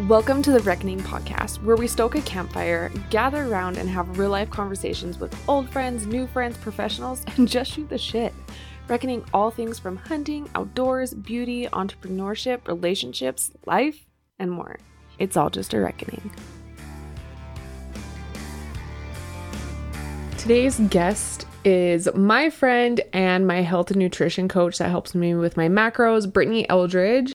Welcome to the Reckoning podcast, where we stoke a campfire, gather around, and have real life conversations with old friends, new friends, professionals, and just shoot the shit. Reckoning all things from hunting, outdoors, beauty, entrepreneurship, relationships, life, and more. It's all just a reckoning. Today's guest is my friend and my health and nutrition coach that helps me with my macros, Brittany Eldridge.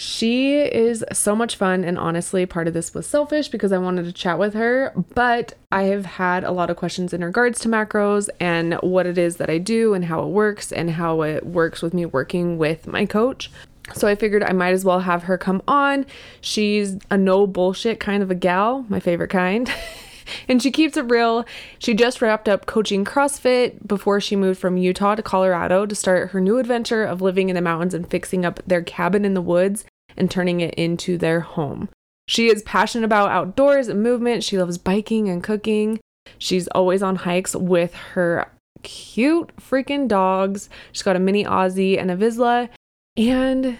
She is so much fun, and honestly, part of this was selfish because I wanted to chat with her. But I have had a lot of questions in regards to macros and what it is that I do, and how it works, and how it works with me working with my coach. So I figured I might as well have her come on. She's a no bullshit kind of a gal, my favorite kind. and she keeps it real. She just wrapped up coaching CrossFit before she moved from Utah to Colorado to start her new adventure of living in the mountains and fixing up their cabin in the woods and turning it into their home. She is passionate about outdoors and movement. She loves biking and cooking. She's always on hikes with her cute freaking dogs. She's got a mini Aussie and a Vizsla. And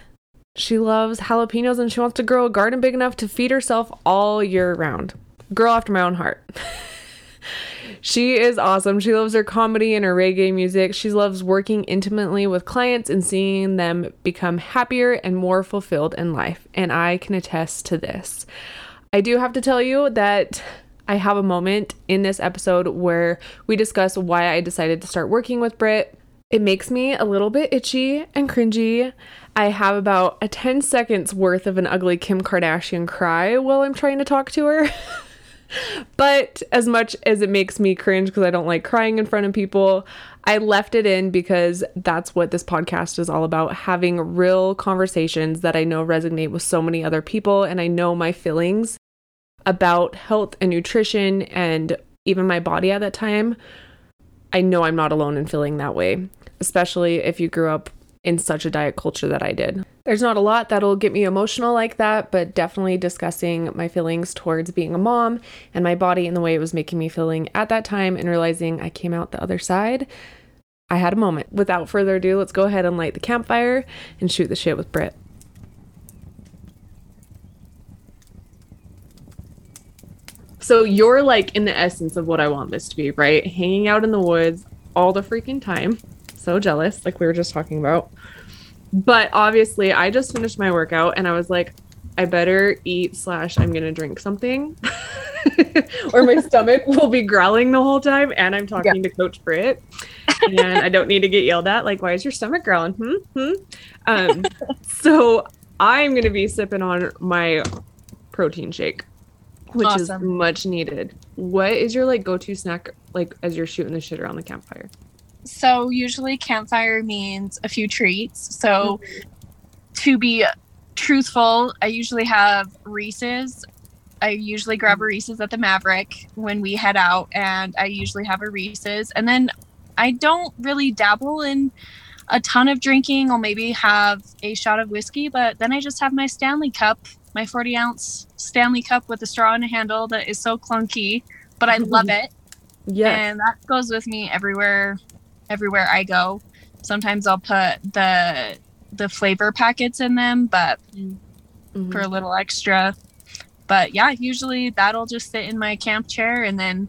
she loves jalapenos and she wants to grow a garden big enough to feed herself all year round girl after my own heart. she is awesome. She loves her comedy and her reggae music. She loves working intimately with clients and seeing them become happier and more fulfilled in life. And I can attest to this. I do have to tell you that I have a moment in this episode where we discuss why I decided to start working with Britt. It makes me a little bit itchy and cringy. I have about a 10 seconds worth of an ugly Kim Kardashian cry while I'm trying to talk to her. but as much as it makes me cringe because I don't like crying in front of people, I left it in because that's what this podcast is all about having real conversations that I know resonate with so many other people. And I know my feelings about health and nutrition and even my body at that time. I know I'm not alone in feeling that way, especially if you grew up in such a diet culture that I did. There's not a lot that'll get me emotional like that, but definitely discussing my feelings towards being a mom and my body and the way it was making me feeling at that time and realizing I came out the other side. I had a moment. Without further ado, let's go ahead and light the campfire and shoot the shit with Britt. So you're like in the essence of what I want this to be, right? Hanging out in the woods all the freaking time so jealous, like we were just talking about. But obviously, I just finished my workout and I was like, I better eat slash I'm gonna drink something, or my stomach will be growling the whole time. And I'm talking yeah. to Coach Britt, and I don't need to get yelled at. Like, why is your stomach growling? Hmm. Hmm. Um, so I'm gonna be sipping on my protein shake, which awesome. is much needed. What is your like go-to snack like as you're shooting the shit around the campfire? So usually campfire means a few treats. So mm-hmm. to be truthful, I usually have Reese's. I usually grab a Reese's at the Maverik when we head out, and I usually have a Reese's. And then I don't really dabble in a ton of drinking. I'll maybe have a shot of whiskey, but then I just have my Stanley Cup, my 40 ounce Stanley Cup with a straw and a handle that is so clunky, but I love it. Yeah. And that goes with me everywhere everywhere I go. Sometimes I'll put the the flavor packets in them, but mm-hmm. for a little extra. But yeah, usually that'll just sit in my camp chair and then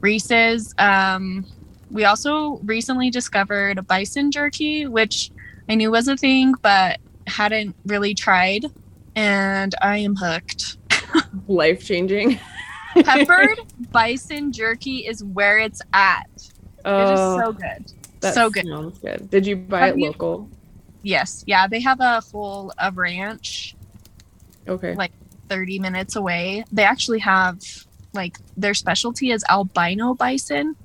Reese's. Um, we also recently discovered bison jerky, which I knew was a thing, but hadn't really tried. And I am hooked. Life changing. Peppered bison jerky is where it's at. Oh. It is so oh. good. That so good. Sounds good. Did you buy have it you, local? Yes. Yeah. They have a whole a ranch. Okay. Like 30 minutes away. They actually have like their specialty is albino bison.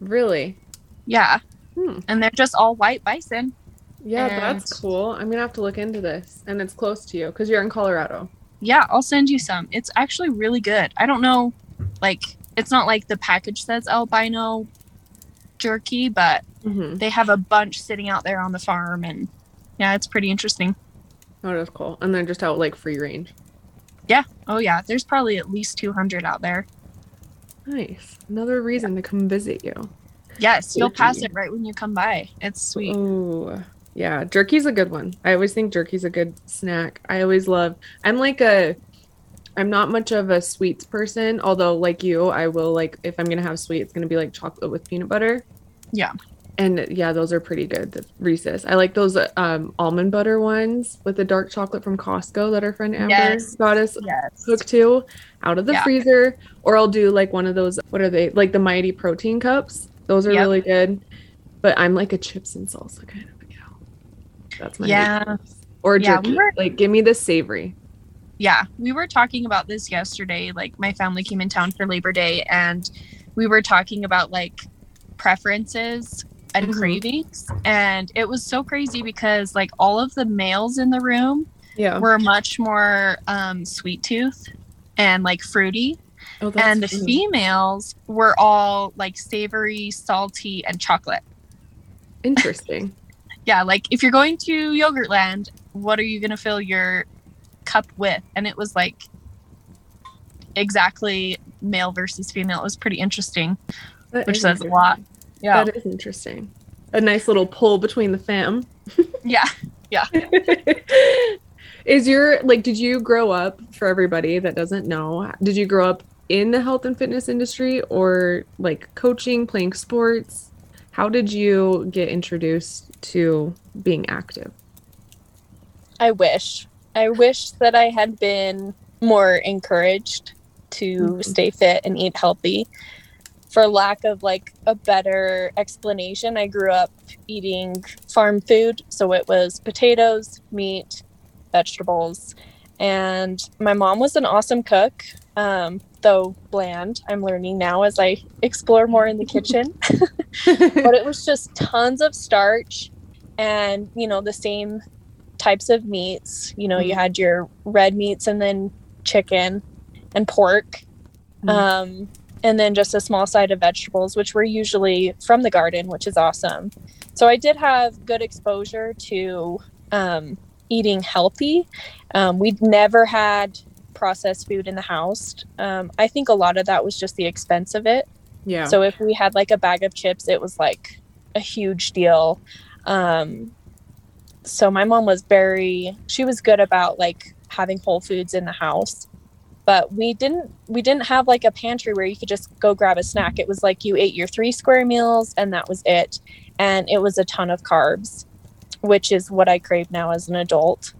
Really? Yeah. Hmm. And they're just all white bison. Yeah, and that's cool. I'm gonna have to look into this, and it's close to you because you're in Colorado. Yeah, I'll send you some. It's actually really good. I don't know, like it's not like the package says albino jerky, but mm-hmm. they have a bunch sitting out there on the farm, and yeah, it's pretty interesting. Oh, that's cool. And they're just out like free range. Yeah. Oh, yeah. There's probably at least 200 out there. Nice. Another reason yeah. to come visit you. Yes, you'll pass it right when you come by. It's sweet. Oh, yeah. Jerky's a good one. I always think jerky's a good snack. I always love. I'm like a I'm not much of a sweets person, although like you, I will like if I'm gonna have sweet, it's gonna be like chocolate with peanut butter. Yeah. And yeah, those are pretty good. The Reese's. I like those um, almond butter ones with the dark chocolate from Costco that our friend Amber Yes. got us Yes. hooked to out of the Yeah. freezer. Or I'll do like one of those. What are they? Like the Mighty Protein cups. Those are Yep. really good. But I'm like a chips and salsa kind of a gal. That's my Yeah. Or Yeah, jerky. we were- like give me the savory. Yeah, we were talking about this yesterday. Like, my family came in town for Labor Day, and we were talking about like preferences and Mhm. cravings. And it was so crazy because like all of the males in the room Yeah. were much more um, sweet tooth and like fruity, Oh, and the funny. females were all like savory, salty, and chocolate. Interesting. Yeah, like if you're going to Yogurtland, what are you gonna fill your cup with? And it was like exactly male versus female. It was pretty interesting, That which says a lot. Yeah, That is interesting. A nice little pull between the fam. Yeah. Yeah. is your like did you grow up for everybody that doesn't know did you grow up in the health and fitness industry or like coaching playing sports how did you get introduced to being active I wish. I wish that I had been more encouraged to Mhm. stay fit and eat healthy. For lack of like a better explanation, I grew up eating farm food, so it was potatoes, meat, vegetables, and my mom was an awesome cook. Um, though bland, I'm learning now as I explore more in the kitchen but it was just tons of starch and you know the same types of meats you know you Mhm. had your red meats and then chicken and pork Mhm. um, and then just a small side of vegetables which were usually from the garden which is awesome so i did have good exposure to um, eating healthy um, we'd never had processed food in the house um, i think a lot of that was just the expense of it yeah so if we had like a bag of chips, it was like a huge deal. Um, so my mom was very she was good about like having whole foods in the house. But we didn't we didn't have like a pantry where you could just go grab a snack. It was like you ate your three square meals and that was it. And it was a ton of carbs, which is what I crave now as an adult,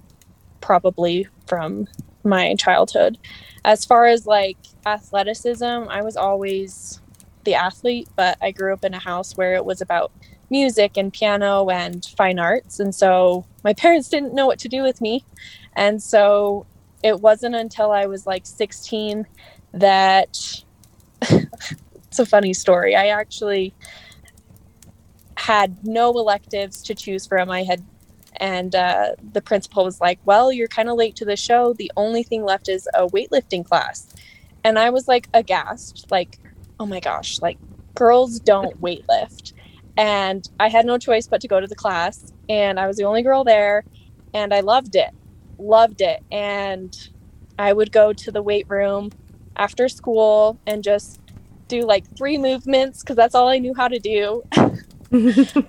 probably from my childhood. As far as like athleticism, I was always the athlete, but I grew up in a house where it was about music and piano and fine arts. And so my parents didn't know what to do with me. And so it wasn't until I was like 16 that it's a funny story. I actually had no electives to choose from. I had, and uh, the principal was like, Well, you're kind of late to the show. The only thing left is a weightlifting class. And I was like aghast, like, oh my gosh, like girls don't weightlift. And I had no choice but to go to the class. And I was the only girl there. And I loved it, loved it. And I would go to the weight room after school and just do like three movements because that's all I knew how to do.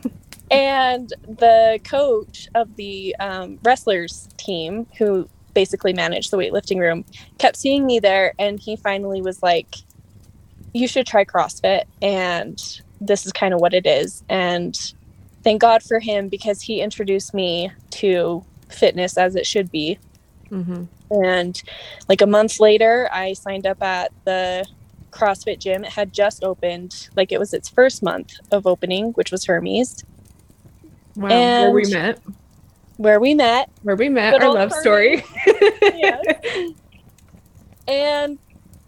And the coach of the um, wrestlers team, who basically managed the weightlifting room, kept seeing me there. And he finally was like, You should try CrossFit. And this is kind of what it is. And thank God for him because he introduced me to fitness as it should be. Mhm. And like a month later, I signed up at the CrossFit gym. It had just opened, like it was its first month of opening, which was Hermes, wow where we met where we met. where we met our love story Yes. and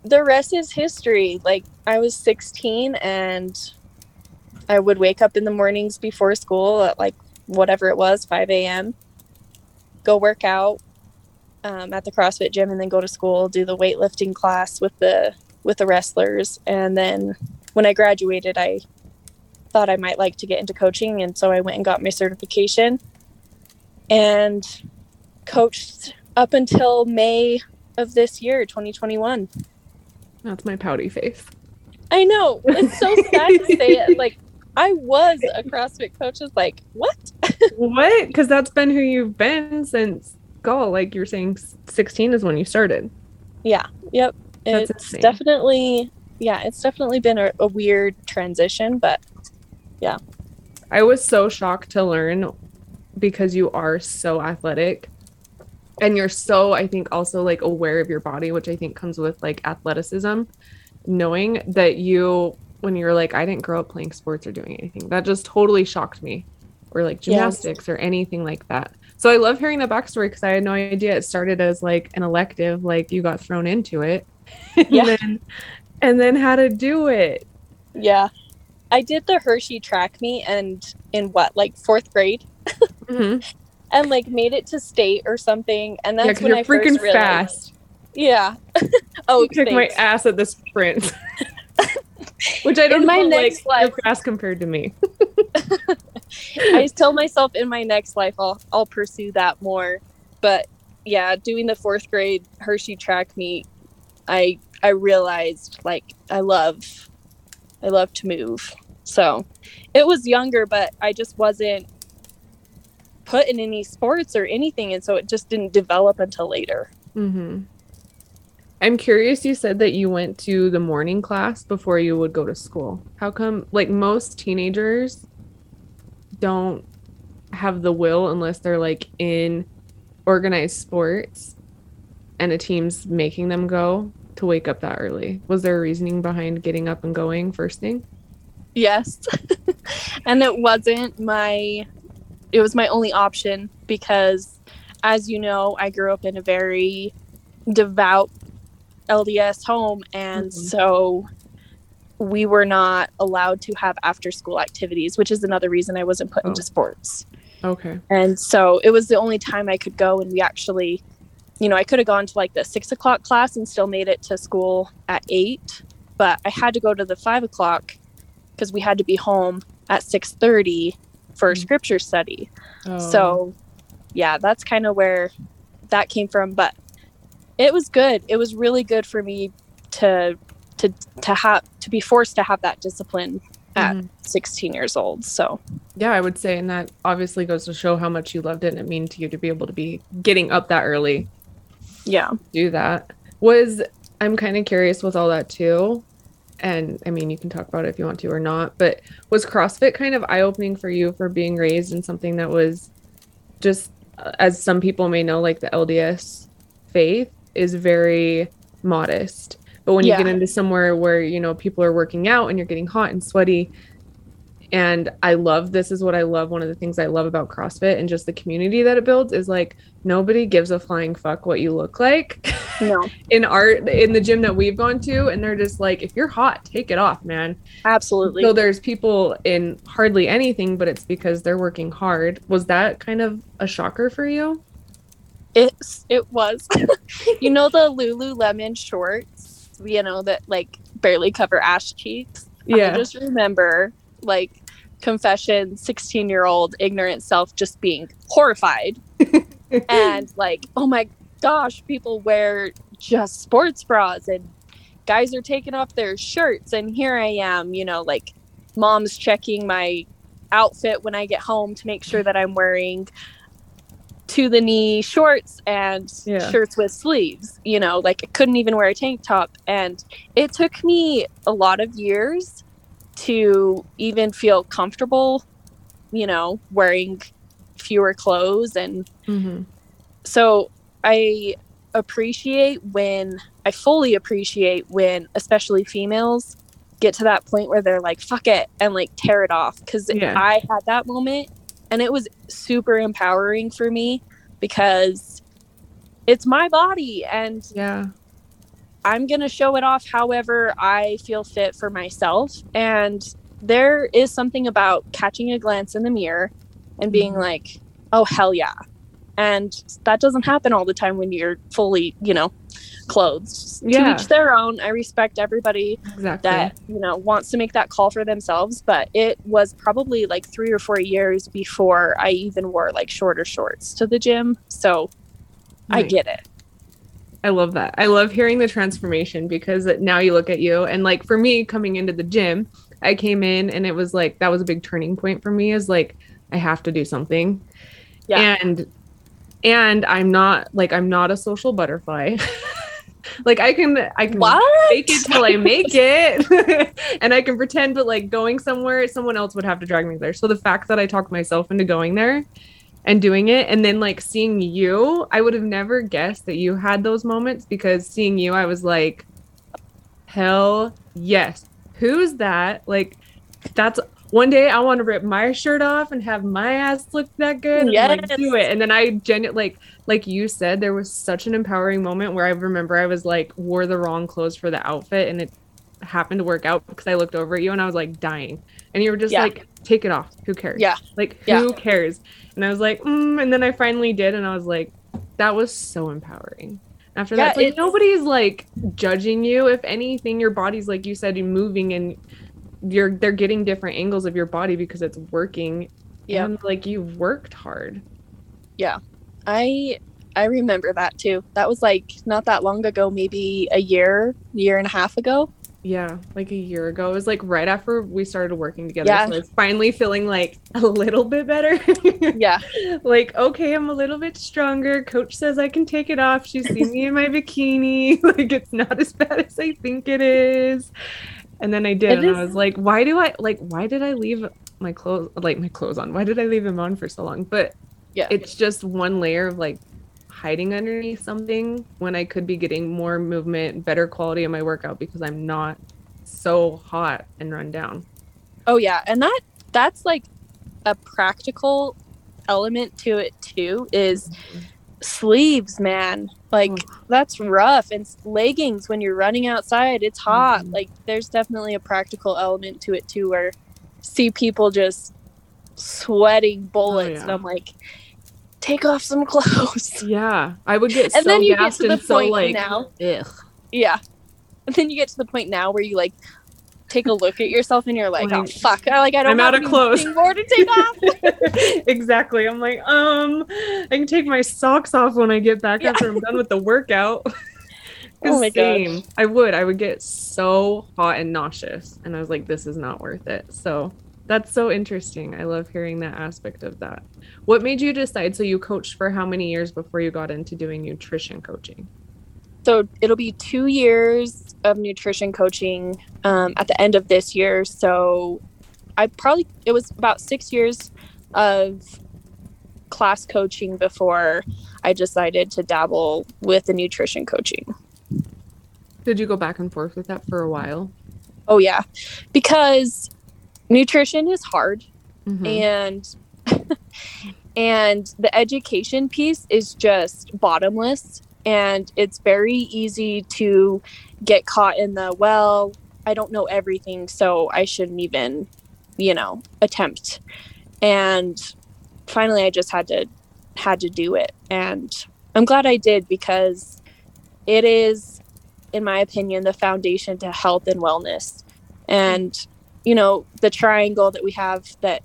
the rest is history. Like I was 16 and I would wake up in the mornings before school at like whatever it was, 5 a.m., go work out um, at the CrossFit gym and then go to school, do the weightlifting class with the with the wrestlers. And then when I graduated, I thought I might like to get into coaching. And so I went and got my certification and coached up until May of this year, 2021. that's my pouty face I know. It's so sad to say it. Like, I was a CrossFit coach. It's like, what? what because that's been who you've been since go like you were saying 16 is when you started Yeah. Yep. That's it's insane. definitely yeah, it's definitely been a, a weird transition, but yeah. I was so shocked to learn because you are so athletic and you're so I think also like aware of your body, which I think comes with like athleticism, knowing that you when you're like I didn't grow up playing sports or doing anything. That just totally shocked me. Or like Yes. gymnastics or anything like that. So I love hearing the backstory because I had no idea it started as like an elective, like you got thrown into it. and Yeah. then and then how to do it. yeah. I did the Hershey track meet and in what, like fourth grade? Mhm. And like made it to state or something. And Yeah, that's because when you're I freaking first realized. fast. Yeah. oh, you kicked my ass at the sprint. Which I don't In my know, next like, life- fast compared to me. I tell myself in my next life I'll I'll pursue that more. But yeah, doing the fourth grade Hershey track meet, I I realized like I love I love to move. So it was younger, but I just wasn't put in any sports or anything, and so it just didn't develop until later. hmm I'm curious. You said that you went to the morning class before you would go to school. How come? Like most teenagers don't have the will unless they're like in organized sports and a team's making them go to wake up that early. Was there a reasoning behind getting up and going first thing? Yes. and it wasn't my it was my only option because as you know, I grew up in a very devout LDS home and Mhm. so we were not allowed to have after school activities, which is another reason I wasn't put Oh. into sports. Okay. And so it was the only time I could go and we actually you know, I could have gone to like the six o'clock class and still made it to school at eight, but I had to go to the five o'clock because we had to be home at six thirty for a Mm. scripture study. Oh. So yeah, that's kind of where that came from. But it was good. It was really good for me to to to have to be forced to have that discipline at Mhm. 16 years old. So Yeah, I would say, and that obviously goes to show how much you loved it and it mean to you to be able to be getting up that early, yeah. do that. Was I'm kind of curious with all that too, and I mean you can talk about it if you want to or not, but was CrossFit kind of eye opening for you for being raised in something that was just uh, as some people may know, like the LDS faith is very modest. But when you get into somewhere where, you know, people are working out and you're getting hot and sweaty, and I love this is what I love. One of the things I love about CrossFit and just the community that it builds is like nobody gives a flying fuck what you look like No, in art in the gym that we've gone to. And they're just like, if you're hot, take it off, man. absolutely. So there's people in hardly anything, but it's because they're working hard. Was that kind of a shocker for you? It it was. you know the Lululemon shorts, you know that like barely cover ass cheeks. I just remember like confession, sixteen year old ignorant self just being horrified and like, oh my gosh, people wear just sports bras and guys are taking off their shirts and here I am, you know, like mom's checking my outfit when I get home to make sure that I'm wearing to the knee shorts and Yeah. shirts with sleeves, you know, like I couldn't even wear a tank top and it took me a lot of years to even feel comfortable, you know, wearing fewer clothes and hmm so I appreciate when I fully appreciate when especially females get to that point where they're like fuck it and like tear it off cuz Yeah. I had that moment and it was super empowering for me because it's my body and Yeah. I'm going to show it off however I feel fit for myself. And there is something about catching a glance in the mirror and being Mhm. like, oh, hell yeah. And that doesn't happen all the time when you're fully, you know, clothed. Yeah. To each their own. I respect everybody Exactly. that, you know, wants to make that call for themselves. But it was probably like three or four years before I even wore like shorter shorts to the gym. So I Nice. get it. I love that. I love hearing the transformation because now you look at you and like for me coming into the gym, I came in and it was like that was a big turning point for me is like I have to do something. Yeah. And and I'm not like I'm not a social butterfly. like I can I can What? fake it till I make it. and I can pretend but like going somewhere, someone else would have to drag me there. So the fact that I talked myself into going there and doing it and then like seeing you, I would have never guessed that you had those moments because seeing you, I was like, hell yes. Who's that? Like that's one day I want to rip my shirt off and have my ass look that good. and, like, do it. And then I genuinely like like you said, there was such an empowering moment where I remember I was like wore the wrong clothes for the outfit and it happened to work out because I looked over at you and I was like dying. And you were just Yeah. like, take it off. Who cares? Yeah. Like Yeah. who cares? And I was like, mm, and then I finally did and I was like, that was so empowering. After Yeah, that, like nobody's like judging you. If anything, your body's like you said, moving and you're they're getting different angles of your body because it's working. Yeah. And like you've worked hard. I I remember that too. That was like not that long ago, maybe a year, year and a half ago. Yeah, like a year ago. It was like right after we started working together. Yeah. So I was finally feeling like a little bit better. Yeah. like, okay, I'm a little bit stronger. Coach says I can take it off. She's seen me in my bikini. Like, it's not as bad as I think it is. And then I did, It and is- I was like, why do I like? Why did I leave my clothes like my clothes on? Why did I leave them on for so long? But Yeah. it's just one layer of like hiding underneath something when I could be getting more movement, better quality of my workout because I'm not so hot and run down. Oh yeah, and that that's like a practical element to it too is sleeves, man. Like Ugh. that's rough and leggings when you're running outside, it's hot. Mhm. Like there's definitely a practical element to it too where see people just sweating bullets and yeah. I'm like take off some clothes. Yeah, I would get And so then you get to the and so point like, now- ugh. yeah. And then you get to the point now where you like take a look at yourself and you're like, oh fuck. I like I don't I'm have out of clothes. more to take off. exactly. I'm like, um, I can take my socks off when I get back Yeah. after I'm done with the workout. Oh my gosh. same. I would. I would get so hot and nauseous, and I was like, this is not worth it. So that's so interesting. I love hearing that aspect of that. What made you decide? So you coached for how many years before you got into doing nutrition coaching? So it'll be two years of nutrition coaching um, at the end of this year. So I probably, it was about six years of class coaching before I decided to dabble with the nutrition coaching. Did you go back and forth with that for a while? Oh, yeah. Because nutrition is hard Mhm. and and the education piece is just bottomless and it's very easy to get caught in the well i don't know everything so i shouldn't even you know attempt. And finally i just had to had to do it. And i'm glad i did because it is in my opinion the foundation to health and wellness. And you know the triangle that we have that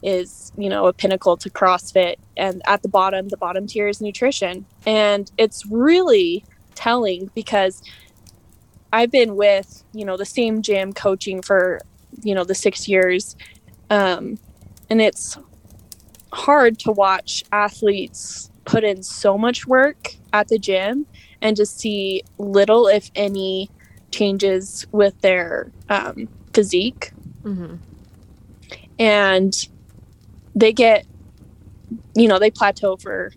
is you know a pinnacle to crossfit and at the bottom the bottom tier is nutrition. And it's really telling because i've been with you know the same gym coaching for you know the six years um, and it's hard to watch athletes put in so much work at the gym and to see little if any changes with their um, physique Mhm. and they get you know they plateau for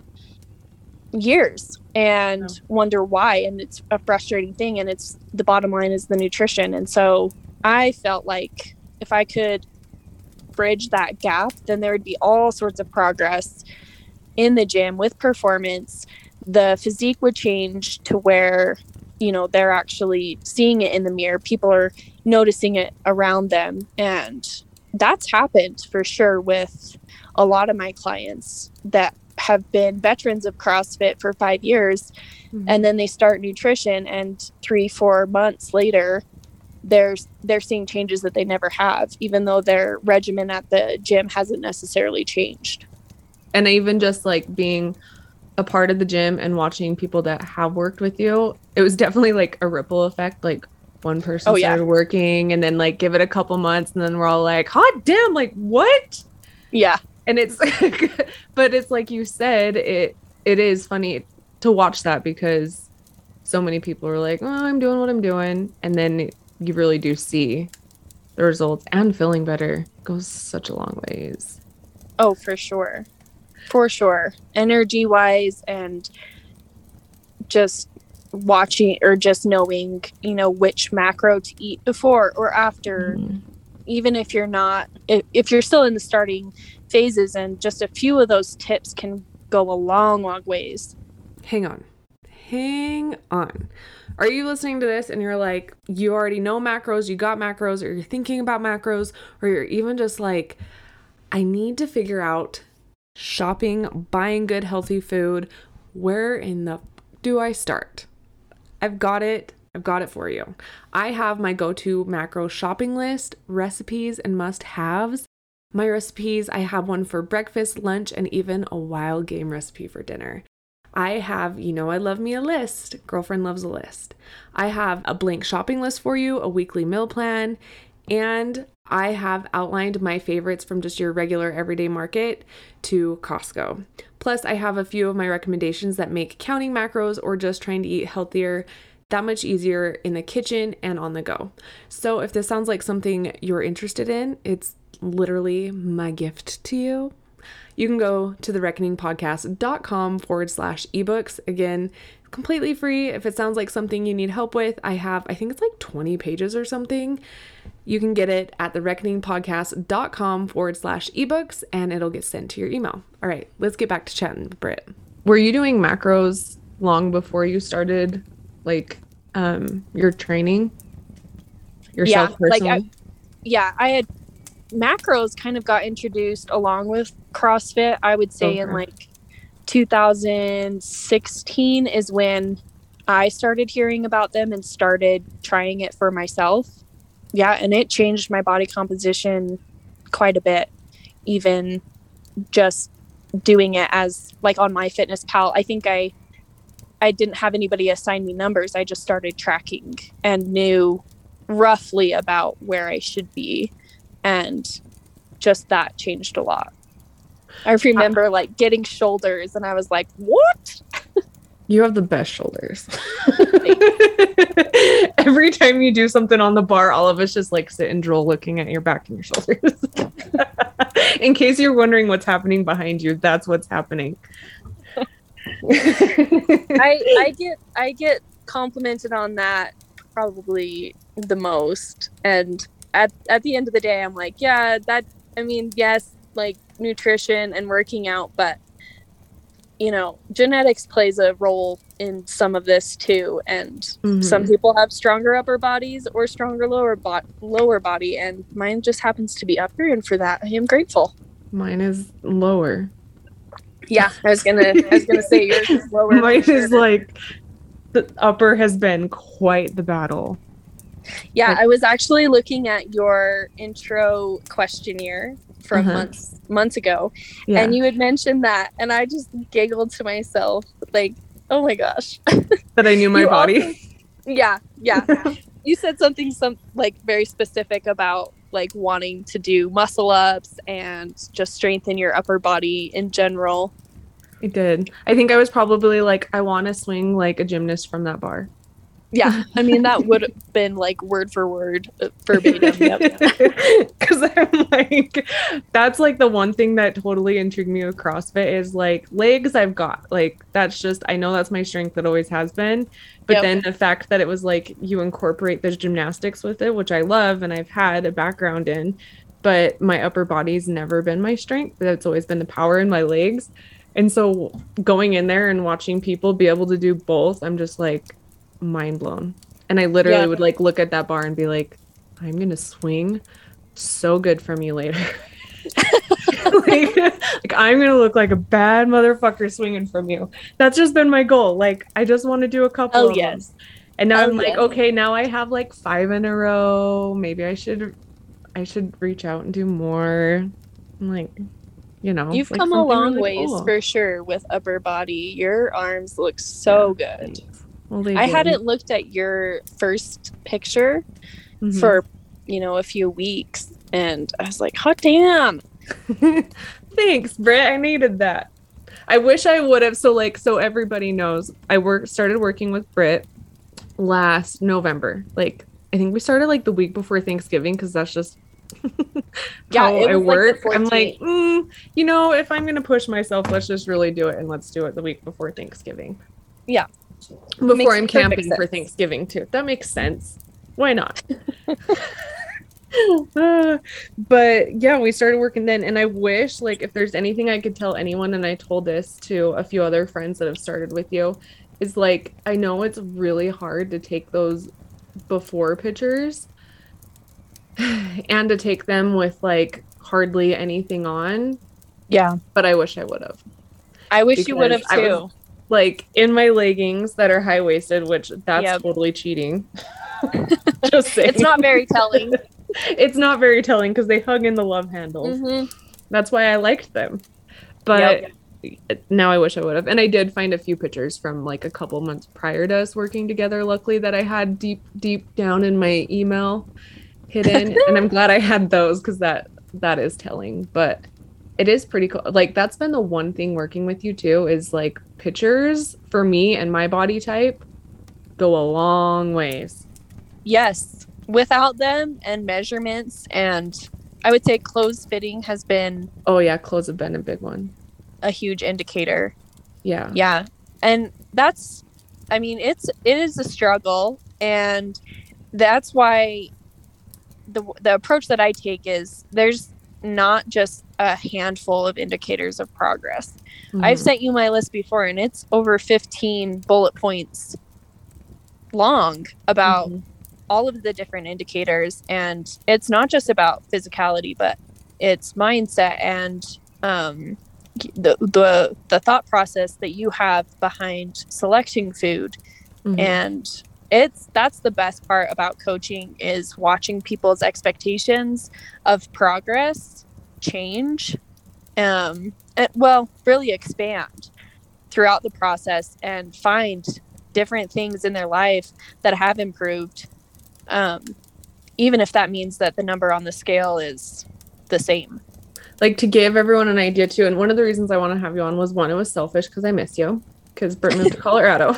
years and Yeah. wonder why and it's a frustrating thing and it's the bottom line is the nutrition and so i felt like if i could bridge that gap then there would be all sorts of progress in the gym with performance the physique would change to where you know they're actually seeing it in the mirror people are noticing it around them and that's happened for sure with a lot of my clients that have been veterans of CrossFit for five years Mhm. and then they start nutrition and three, four months later there's they're seeing changes that they never have, even though their regimen at the gym hasn't necessarily changed. and even just like being a part of the gym and watching people that have worked with you it was definitely like a ripple effect like one person Oh, yeah. started working and then like give it a couple months and then we're all like hot damn like what Yeah. and it's but it's like you said it it is funny to watch that because so many people are like, oh, I'm doing what I'm doing. And then you really do see the results and feeling better goes such a long ways. Oh, for sure. For sure. Energy wise and just watching or just knowing, you know, which macro to eat before or after. Mhm. Even if you're not, if, if you're still in the starting phases, and just a few of those tips can go a long, long ways. Hang on. Hang on. Are you listening to this and you're like, you already know macros, you got macros, or you're thinking about macros, or you're even just like, I need to figure out shopping, buying good, healthy food. Where in the f- do I start? I've got it. I've got it for you. I have my go to macro shopping list, recipes, and must haves. My recipes, I have one for breakfast, lunch, and even a wild game recipe for dinner. I have, you know, I love me a list. Girlfriend loves a list. I have a blank shopping list for you, a weekly meal plan, and I have outlined my favorites from just your regular everyday market to Costco. Plus, I have a few of my recommendations that make counting macros or just trying to eat healthier that much easier in the kitchen and on the go. So, if this sounds like something you're interested in, it's literally my gift to you. You can go to thereckoningpodcast.com forward slash ebooks. Again, completely free. If it sounds like something you need help with, I have, I think it's like 20 pages or something. You can get it at thereckoningpodcast.com forward slash ebooks and it'll get sent to your email. All right, let's get back to chatting with Britt. Were you doing macros long before you started like um your training? Yourself Yeah, like, I- personally? yeah, I had macros kind of got introduced along with CrossFit. I would say in like 2016 is when I started hearing about them and started trying it for myself. Yeah, and it changed my body composition quite a bit. Even just doing it as like on MyFitnessPal. I think I I didn't have anybody assign me numbers. I just started tracking and knew roughly about where I should be and just that changed a lot. I remember like getting shoulders and I was like, "What?" You have the best shoulders. Every time you do something on the bar, all of us just like sit and drool looking at your back and your shoulders. In case you're wondering what's happening behind you, that's what's happening. I I get I get complimented on that probably the most and at at the end of the day I'm like, yeah, that I mean, yes, like nutrition and working out, but you know, genetics plays a role in some of this too and some Mhm. people have stronger upper bodies or stronger lower bo- lower body and mine just happens to be upper and for that I am grateful. Mine is lower. Yeah, I was gonna I was gonna say yours is lower. Mine sure. is like the upper has been quite the battle. Yeah, Like- I was actually looking at your intro questionnaire from Uh-huh. months months ago, Yeah. and you had mentioned that, and I just giggled to myself, like, "Oh my gosh!" that I knew my You body. also- yeah, yeah. you said something some like very specific about like wanting to do muscle ups and just strengthen your upper body in general. I did. I think I was probably like, I want to swing like a gymnast from that bar. Yeah, I mean that would have been like word for word uh, verbatim. Because I'm like, that's like the one thing that totally intrigued me with CrossFit is like legs I've got. Like, that's just, I know that's my strength. That always has been. But Yep. then the fact that it was like you incorporate the gymnastics with it, which I love and I've had a background in, but my upper body's never been my strength. That's always been the power in my legs. And so going in there and watching people be able to do both, I'm just like mind blown. And I literally Yeah. would like look at that bar and be like, I'm gonna swing so good from you later. like, like I'm gonna look like a bad motherfucker swinging from you. That's just been my goal. Like I just want to do a couple. Oh, of them. yes. And now Oh, I'm like, yes. okay, now I have like five in a row. Maybe I should, I should reach out and do more. I'm like, you know, You've like come a long really ways cool. for sure with upper body. Your arms look so Yeah, good. Well, I hadn't looked at your first picture Mhm. for, you know, a few weeks and I was like, hot damn. Thanks, Britt. I needed that. I wish I would have. So, like, so everybody knows, I work started working with Britt last November. Like I think we started like the week before Thanksgiving because that's just Yeah, how it I was, like, work. I'm like, mm, you know, if I'm gonna push myself, let's just really do it and let's do it the week before Thanksgiving. Yeah. Before I'm camping for. Thanksgiving too. That makes sense. Why not? Uh, but yeah, we started working then, and I wish like if there's anything I could tell anyone, and I told this to a few other friends that have started with you, is like I know it's really hard to take those before pictures and to take them with like hardly anything on, Yeah. but I wish I would have. I wish you would have Because I was- too. Like in my leggings that are high waisted, which that's Yep. totally cheating. Just saying. It's not very telling. it's not very telling because they hug in the love handles. Mhm. That's why I liked them. But now I wish I would have. And I did find a few pictures from like a couple months prior to us working together, luckily, that I had deep, deep down in my email hidden. and I'm glad I had those because that that is telling. But it is pretty cool. Like that's been the one thing working with you too is like pictures for me and my body type go a long ways. Yes. Without them and measurements and I would say clothes fitting has been Oh yeah, clothes have been a big one. a huge indicator. Yeah. Yeah. And that's I mean it's it is a struggle and that's why the the approach that I take is there's not just a handful of indicators of progress. I've Mhm. sent you my list before and it's over 15 bullet points long about Mhm. all of the different indicators and it's not just about physicality but it's mindset and um, the, the the thought process that you have behind selecting food Mhm. and it's that's the best part about coaching is watching people's expectations of progress change um and, well really expand throughout the process and find different things in their life that have improved um even if that means that the number on the scale is the same like to give everyone an idea too. And one of the reasons I want to have you on was one, it was selfish because I miss you because Britt moved to Colorado.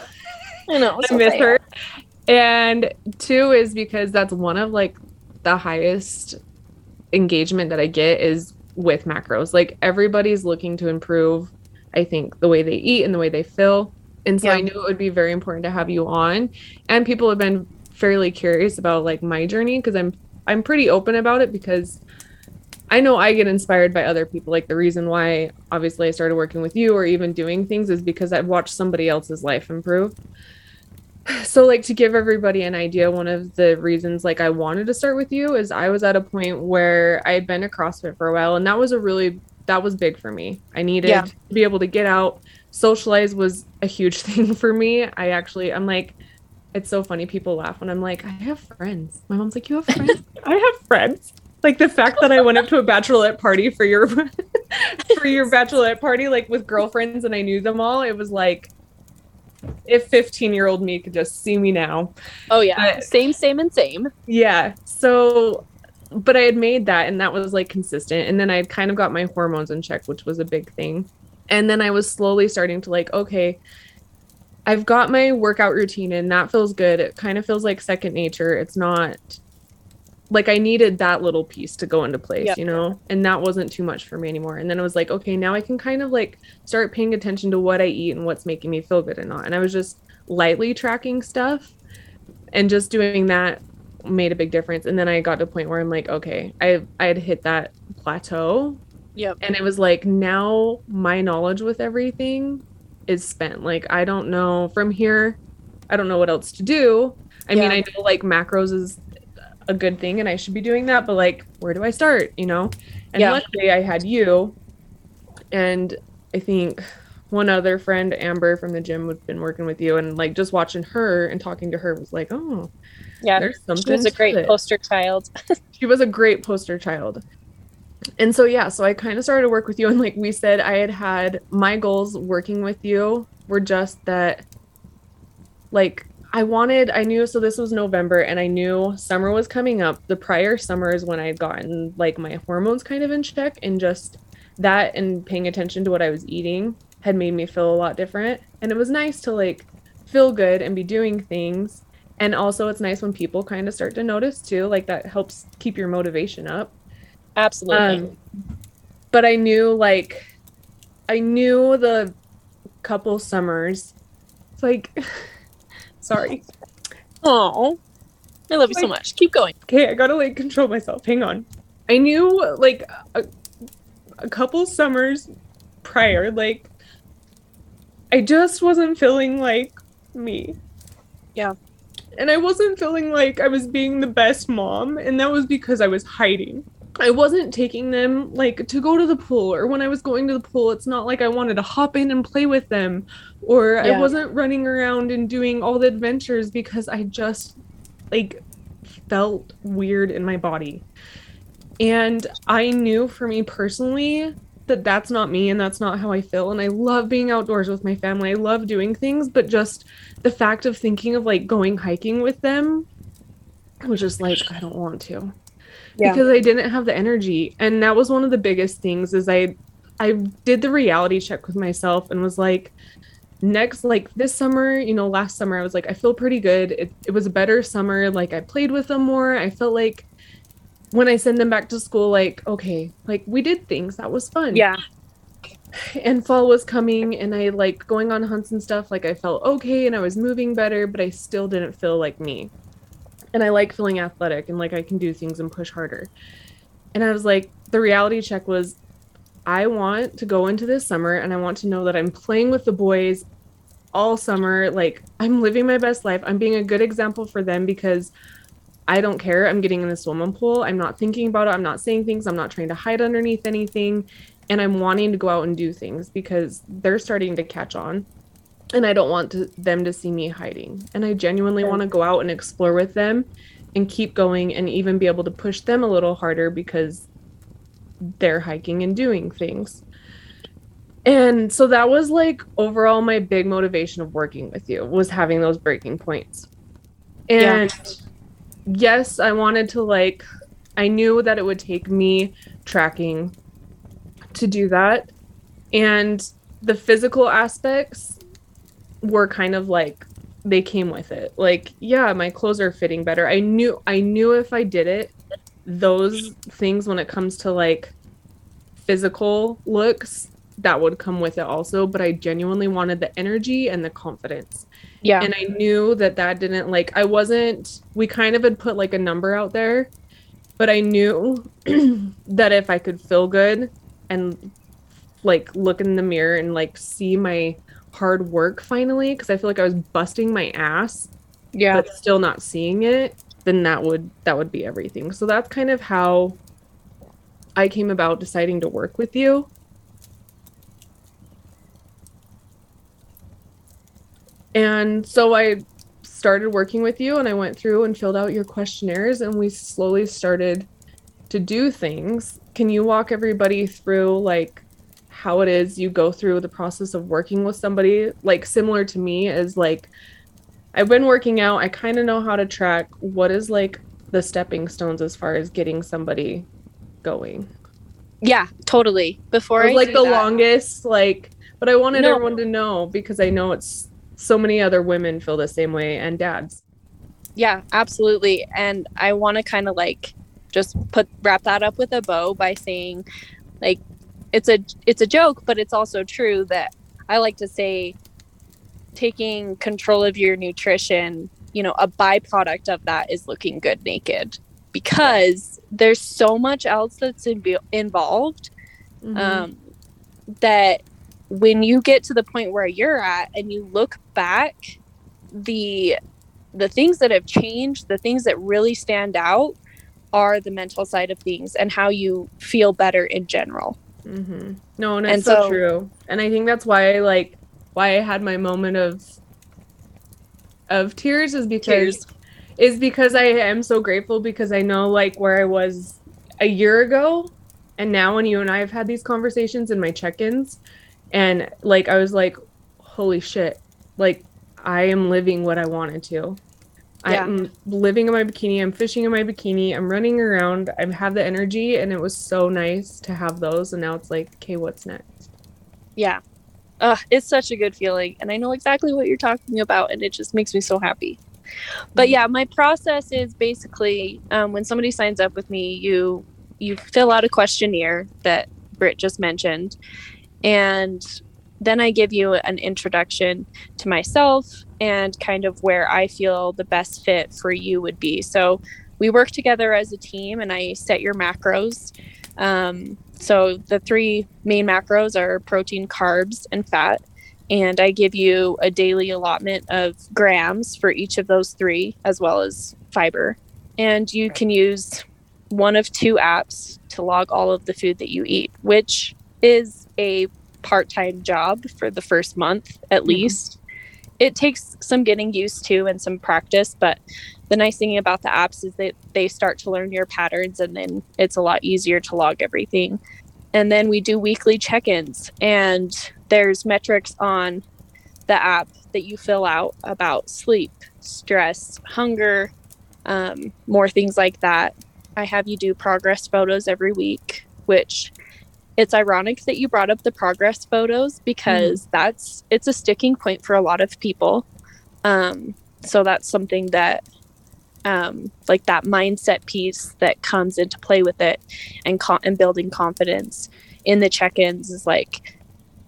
i know I miss her. And two is because that's one of like the highest engagement that I get is with macros. Like everybody's looking to improve, I think, the way they eat and the way they feel. And so Yeah. I knew it would be very important to have you on. And people have been fairly curious about like my journey because I'm I'm pretty open about it because I know I get inspired by other people. Like the reason why obviously I started working with you or even doing things is because I've watched somebody else's life improve. So like to give everybody an idea, one of the reasons like I wanted to start with you is I was at a point where I had been to CrossFit for a while and that was a really that was big for me. I needed Yeah. to be able to get out. Socialize was a huge thing for me. I actually I'm like it's so funny people laugh when I'm like I have friends. My mom's like you have friends? I have friends. Like the fact that I went up to a bachelorette party for your for your bachelorette party like with girlfriends and I knew them all, it was like if 15 year old me could just see me now. oh yeah But- same same and same Yeah. So, but I had made that and that was like consistent. And then I had kind of got my hormones in check, which was a big thing. And then I was slowly starting to like, okay, I've got my workout routine and that feels good. It kind of feels like second nature. It's not like I needed that little piece to go into place, Yep. you know? And that wasn't too much for me anymore. And then I was like, okay, now I can kind of like start paying attention to what I eat and what's making me feel good and not. And I was just lightly tracking stuff and just doing that made a big difference. And then I got to a point where I'm like, okay, I I had hit that plateau yep and it was like now my knowledge with everything is spent. Like I don't know from here, I don't know what else to do. I mean, Yeah. I know like macros is a good thing and I should be doing that, but like where do I start, you know? And Yeah. luckily I had you and I think one other friend, Amber from the gym, had been working with you and like just watching her and talking to her was like, oh, yeah there's something. she was a great it poster child she was a great poster child and so yeah so i kind of started to work with you and like we said i had had my goals working with you were just that like i wanted i knew so this was november and i knew summer was coming up the prior summer is when i'd gotten like my hormones kind of in check and just that and paying attention to what i was eating had made me feel a lot different and it was nice to like feel good and be doing things And also, it's nice when people kind of start to notice too. Like that helps keep your motivation up. Absolutely. Um, but I knew like I knew the couple summers. It's like sorry. Oh, I love you so much. Keep going. Okay, I gotta like control myself. Hang on. I knew like a, a couple summers prior, like I just wasn't feeling like me. Yeah. And I wasn't feeling like I was being the best mom, and that was because I was hiding. I wasn't taking them like to go to the pool, or when I was going to the pool, it's not like I wanted to hop in and play with them, or I wasn't running around and doing all the adventures because I just like felt weird in my body. And I knew for me personally that that's not me and that's not how I feel. And I love being outdoors with my family. I love doing things, but just the fact of thinking of like going hiking with them I was just like, I don't want to. Yeah. Because I didn't have the energy. And that was one of the biggest things is I I did the reality check with myself and was like, next like this summer you know last summer i was like i feel pretty good it, it was a better summer like i played with them more i felt like when i send them back to school like okay like we did things that was fun Yeah. and fall was coming and i like going on hunts and stuff like i felt okay and i was moving better but i still didn't feel like me and i like feeling athletic and like i can do things and push harder and i was like the reality check was i want to go into this summer and i want to know that i'm playing with the boys all summer like i'm living my best life i'm being a good example for them because I don't care. I'm getting in the swimming pool. I'm not thinking about it. I'm not saying things. I'm not trying to hide underneath anything. And I'm wanting to go out and do things because they're starting to catch on. And I don't want to, them to see me hiding. And I genuinely want to go out and explore with them and keep going and even be able to push them a little harder because they're hiking and doing things. And so that was like overall my big motivation of working with you was having those breaking points. Yeah. And yes, I wanted to like I knew that it would take me tracking to do that. And the physical aspects were kind of like they came with it. Like, yeah, my clothes are fitting better. I knew I knew if I did it, those things when it comes to like physical looks, that would come with it also, but I genuinely wanted the energy and the confidence Yeah. and I knew that that didn't like I wasn't we kind of had put like a number out there but I knew that if I could feel good and like look in the mirror and like see my hard work finally because I feel like I was busting my ass yeah. but still not seeing it then that would that would be everything so that's kind of how I came about deciding to work with you And so I started working with you and I went through and filled out your questionnaires and we slowly started to do things. Can you walk everybody through like how it is you go through the process of working with somebody like similar to me is like I've been working out, I kind of know how to track what is like the stepping stones as far as getting somebody going. Yeah, totally. Before was like the that- longest like but I wanted No. everyone to know because I know it's so many other women feel the same way and dads. Yeah, absolutely. And I want to kind of like just put wrap that up with a bow by saying like it's a it's a joke, but it's also true that I like to say taking control of your nutrition, you know, a byproduct of that is looking good naked because there's so much else that's in, involved Mm-hmm. um, that when you get to the point where you're at and you look back the the things that have changed the things that really stand out are the mental side of things and how you feel better in general hmm No, and it's And so, so- true. And I think that's why I like why I had my moment of of tears is because is because I am so grateful because I know like where I was a year ago and now when you and I have had these conversations in my check-ins and like I was like holy shit like I am living what I wanted to. Yeah. I'm living in my bikini, I'm fishing in my bikini, I'm running around, I have the energy and it was so nice to have those and now it's like okay what's next? yeah uh, it's such a good feeling and i know exactly what you're talking about and it just makes me so happy But yeah, my process is basically um, when somebody signs up with me, you you fill out a questionnaire that Britt just mentioned, and then I give you an introduction to myself and kind of where I feel the best fit for you would be. So we work together as a team, and I set your macros. Um, so the three main macros are protein, carbs, and fat and I give you a daily allotment of grams for each of those three, as well as fiber. And you can use one of two apps to log all of the food that you eat, which is a part time job for the first month at mm-hmm. least. It takes some getting used to and some practice, but the nice thing about the apps is that they start to learn your patterns and then it's a lot easier to log everything. And then we do weekly check ins and there's metrics on the app that you fill out about sleep, stress, hunger, um, more things like that. I have you do progress photos every week, which it's ironic that you brought up the progress photos because mm. that's it's a sticking point for a lot of people. Um, so that's something that um, like that mindset piece that comes into play with it and co- and building confidence in the check-ins is like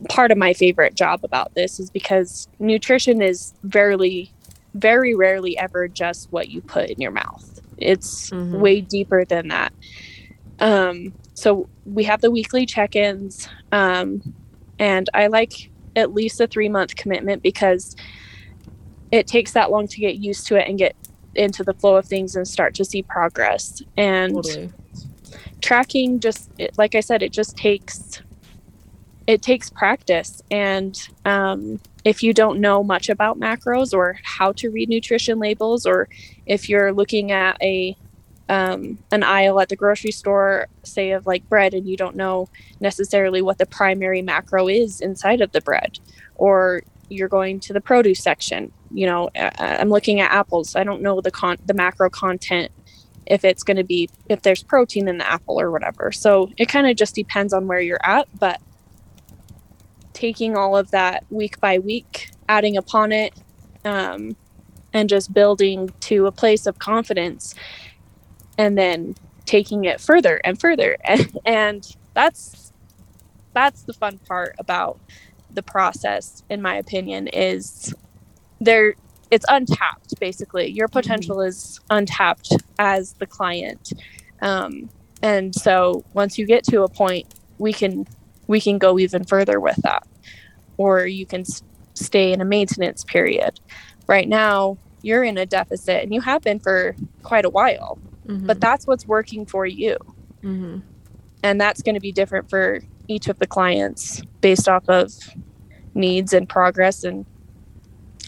part of my favorite job about this is because nutrition is very very rarely ever just what you put in your mouth it's mm-hmm. way deeper than that um, so we have the weekly check-ins um, and i like at least a three month commitment because it takes that long to get used to it and get into the flow of things and start to see progress and totally. tracking just like i said it just takes it takes practice and um, if you don't know much about macros or how to read nutrition labels or if you're looking at a um, an aisle at the grocery store say of like bread and you don't know necessarily what the primary macro is inside of the bread or you're going to the produce section you know i'm looking at apples. I don't know the con the macro content if it's going to be if there's protein in the apple or whatever. So it kind of just depends on where you're at but taking all of that week by week, adding upon it, um, and just building to a place of confidence, and then taking it further and further. And, and that's that's the fun part about the process, in my opinion, is there it's untapped basically your mm-hmm. potential mm-hmm. is untapped as the client um, and so once you get to a point we can we can go even further with that. Or you can s- stay in a maintenance period. Right now, you're in a deficit and you have been for quite a while, mm-hmm. but that's what's working for you. Mm-hmm. And that's going to be different for each of the clients based off of needs and progress and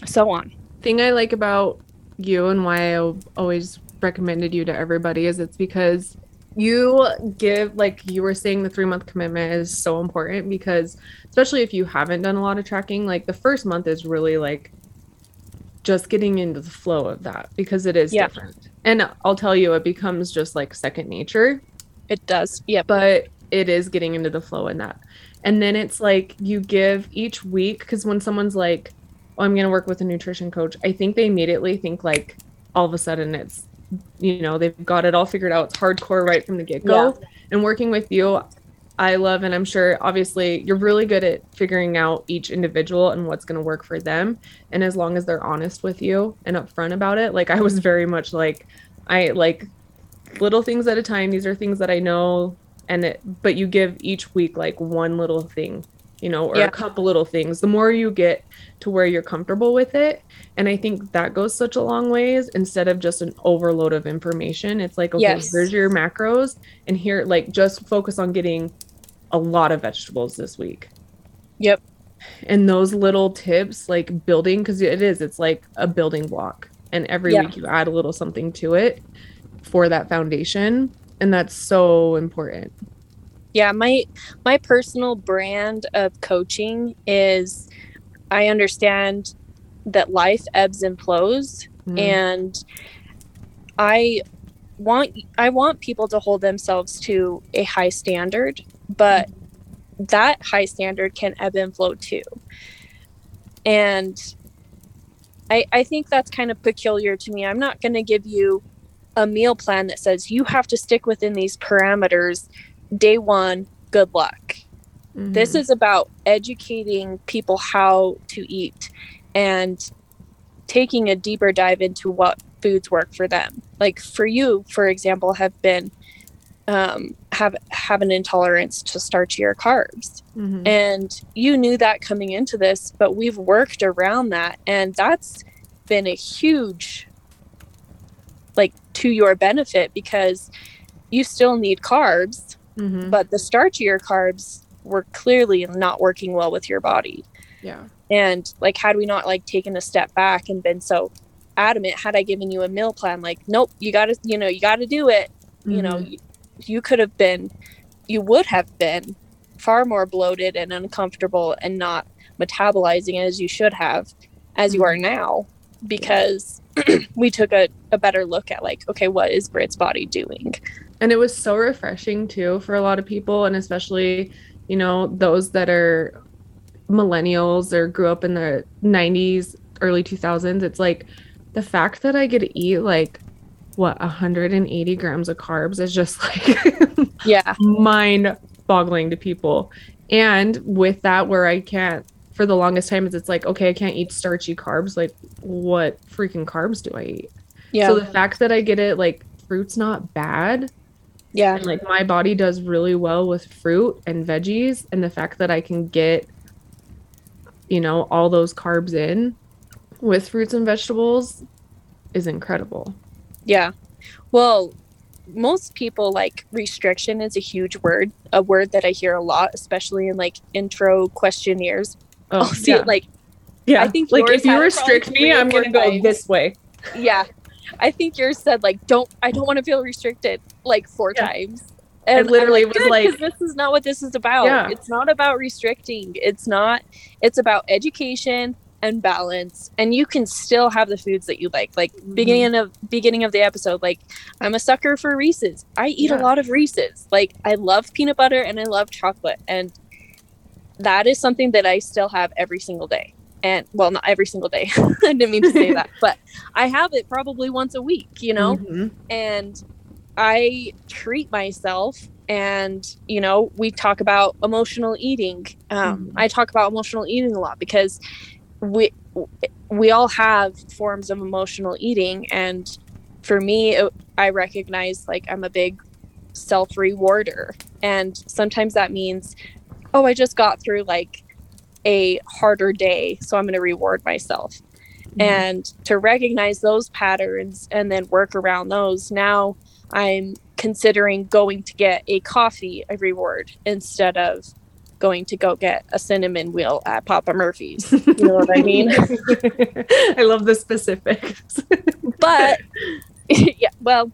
so on. Thing I like about you and why I always recommended you to everybody is it's because you give like you were saying the three month commitment is so important because especially if you haven't done a lot of tracking like the first month is really like just getting into the flow of that because it is yeah. different. And i'll tell you it becomes just like second nature. It does. Yeah but it is getting into the flow in that. And then it's like you give each week because when someone's like oh i'm going to work with a nutrition coach i think they immediately think like all of a sudden it's you know they've got it all figured out. It's hardcore right from the get-go. Yeah. and working with you i love and i'm sure obviously you're really good at figuring out each individual and what's going to work for them. And as long as they're honest with you and upfront about it like i was very much like i like little things at a time these are things that i know and it but you give each week like one little thing you know, or yeah. a couple little things. The more you get to where you're comfortable with it, and I think that goes such a long ways instead of just an overload of information. It's like, okay, yes. here's your macros, and here, like, just focus on getting a lot of vegetables this week. Yep. And those little tips, like building, because it is, it's like a building block. And every yeah. week you add a little something to it for that foundation. And that's so important yeah my my personal brand of coaching is i understand that life ebbs and flows mm. and i want i want people to hold themselves to a high standard but mm. that high standard can ebb and flow too and I, I think that's kind of peculiar to me. I'm not going to give you a meal plan that says you have to stick within these parameters day one, good luck. This Mhm. is about educating people how to eat and taking a deeper dive into what foods work for them. Like for you, for example, have been um, have have an intolerance to starchy or carbs, Mhm. and you knew that coming into this, but we've worked around that, and that's been a huge like to your benefit because you still need carbs Mhm. but the starchier carbs were clearly not working well with your body yeah. and like had we not like taken a step back and been so adamant had i given you a meal plan like nope you gotta you know you gotta do it you know Mhm. you, you could have been you would have been far more bloated and uncomfortable and not metabolizing as you should have as you are now because we took a, a better look at like okay what is Britt's body doing and it was so refreshing too for a lot of people and especially you know those that are millennials or grew up in the 90s early 2000s it's like the fact that i get to eat like what 180 grams of carbs is just like yeah. mind boggling to people. And with that where i can't for the longest time is it's like okay i can't eat starchy carbs like what freaking carbs do i eat? Yeah. So the fact that i get it like fruit's not bad yeah and like my body does really well with fruit and veggies and the fact that i can get you know all those carbs in with fruits and vegetables is incredible Yeah. Well, most people like restriction is a huge word, a word that I hear a lot, especially in like intro questionnaires. oh I'll see yeah it like, yeah I think like if you restrict me i'm gonna go this way yeah. I think yours said like, don't, I don't want to feel restricted like four Yeah. times. And, literally was like- this is not what this is about. Yeah. It's not about restricting. It's not, it's about education and balance. And you can still have the foods that you like. Like Mm-hmm. beginning of beginning of the episode, like I'm a sucker for Reese's. I eat Yeah. a lot of Reese's. Like I love peanut butter and I love chocolate. And that is something that I still have every single day. And well, not every single day. I didn't mean to say that, but I have it probably once a week, you know? Mhm. and I treat myself. And you know, we talk about emotional eating. Um, Mhm. I talk about emotional eating a lot because we we all have forms of emotional eating, and for me, it, I recognize like I'm a big self rewarder, and sometimes that means, oh, I just got through like a harder day, so I'm going to reward myself. Mm-hmm. And to recognize those patterns and then work around those now i'm considering going to get a coffee a reward instead of going to go get a cinnamon wheel at papa murphy's. You know what i mean? I love the specifics. But yeah well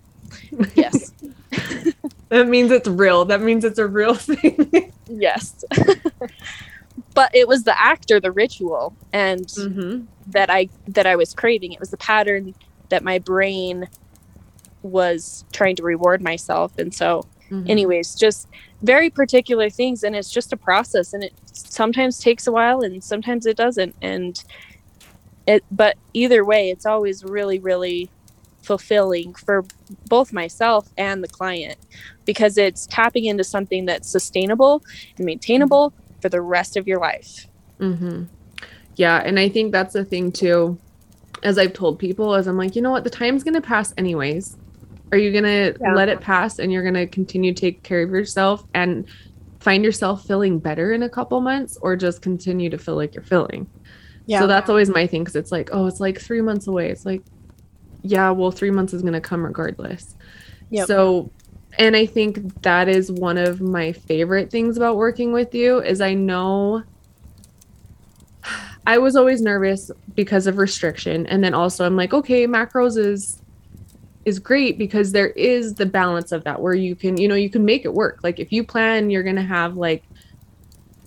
yes. That means it's real. That means it's a real thing. Yes but it was the act or the ritual and Mhm. that I that I was craving. It was the pattern that my brain was trying to reward myself. And so Mhm. anyways, just very particular things and it's just a process and it sometimes takes a while and sometimes it doesn't and it but either way it's always really really fulfilling for both myself and the client because it's tapping into something that's sustainable and maintainable for the rest of your life. Mm-hmm. Yeah, and I think that's the thing too. As I've told people, as I'm like, you know what, the time's gonna pass anyways. Are you gonna Yeah. let it pass and you're gonna continue to take care of yourself and find yourself feeling better in a couple months, or just continue to feel like you're feeling? Yeah. So that's always my thing because it's like, oh, it's like three months away. It's like, yeah, well, three months is gonna come regardless. Yep. So and I think that is one of my favorite things about working with you is I know I was always nervous because of restriction. And then also I'm like okay macros is is great because there is the balance of that where you can you know you can make it work. Like if you plan you're going to have like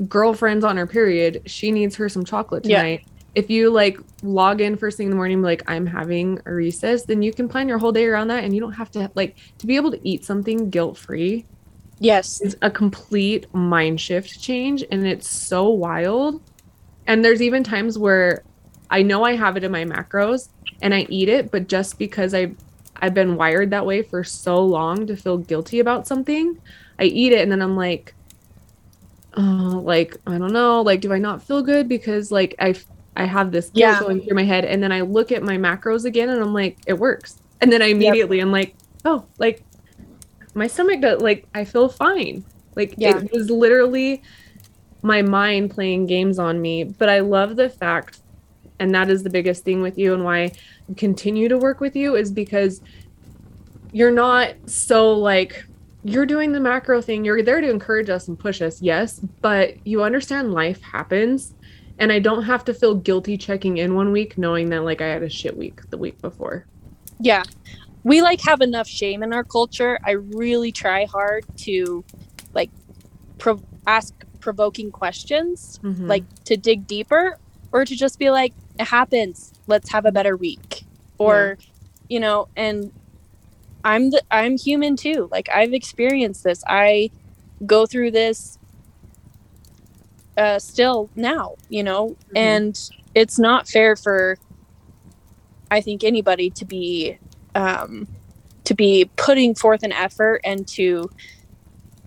girlfriends on her period she needs her some chocolate Yeah. tonight. If you like log in first thing in the morning like i'm having a Reese's then you can plan your whole day around that and you don't have to like to be able to eat something guilt free Yes. it's a complete mind shift change and it's so wild and there's even times where I know I have it in my macros and I eat it, but just because I I've been wired that way for so long to feel guilty about something, I eat it and then I'm like oh, like I don't know, like do I not feel good because like I I have this Yeah. going through my head and then I look at my macros again and I'm like it works. And then I immediately I'm like, "Oh, like my stomach does like I feel fine." Like Yeah. it was literally my mind playing games on me, but I love the fact and that is the biggest thing with you and why I continue to work with you is because you're not so like you're doing the macro thing. You're there to encourage us and push us, yes, but you understand life happens and I don't have to feel guilty checking in one week knowing that like I had a shit week the week before. yeah. We like have enough shame in our culture. I really try hard to like pro- ask provoking questions Mhm. like to dig deeper or to just be like it happens. Let's have a better week. Or you know and i'm the i'm human too. Like i've experienced this. I go through this uh still now you know Mhm. and it's not fair for i think anybody to be um to be putting forth an effort and to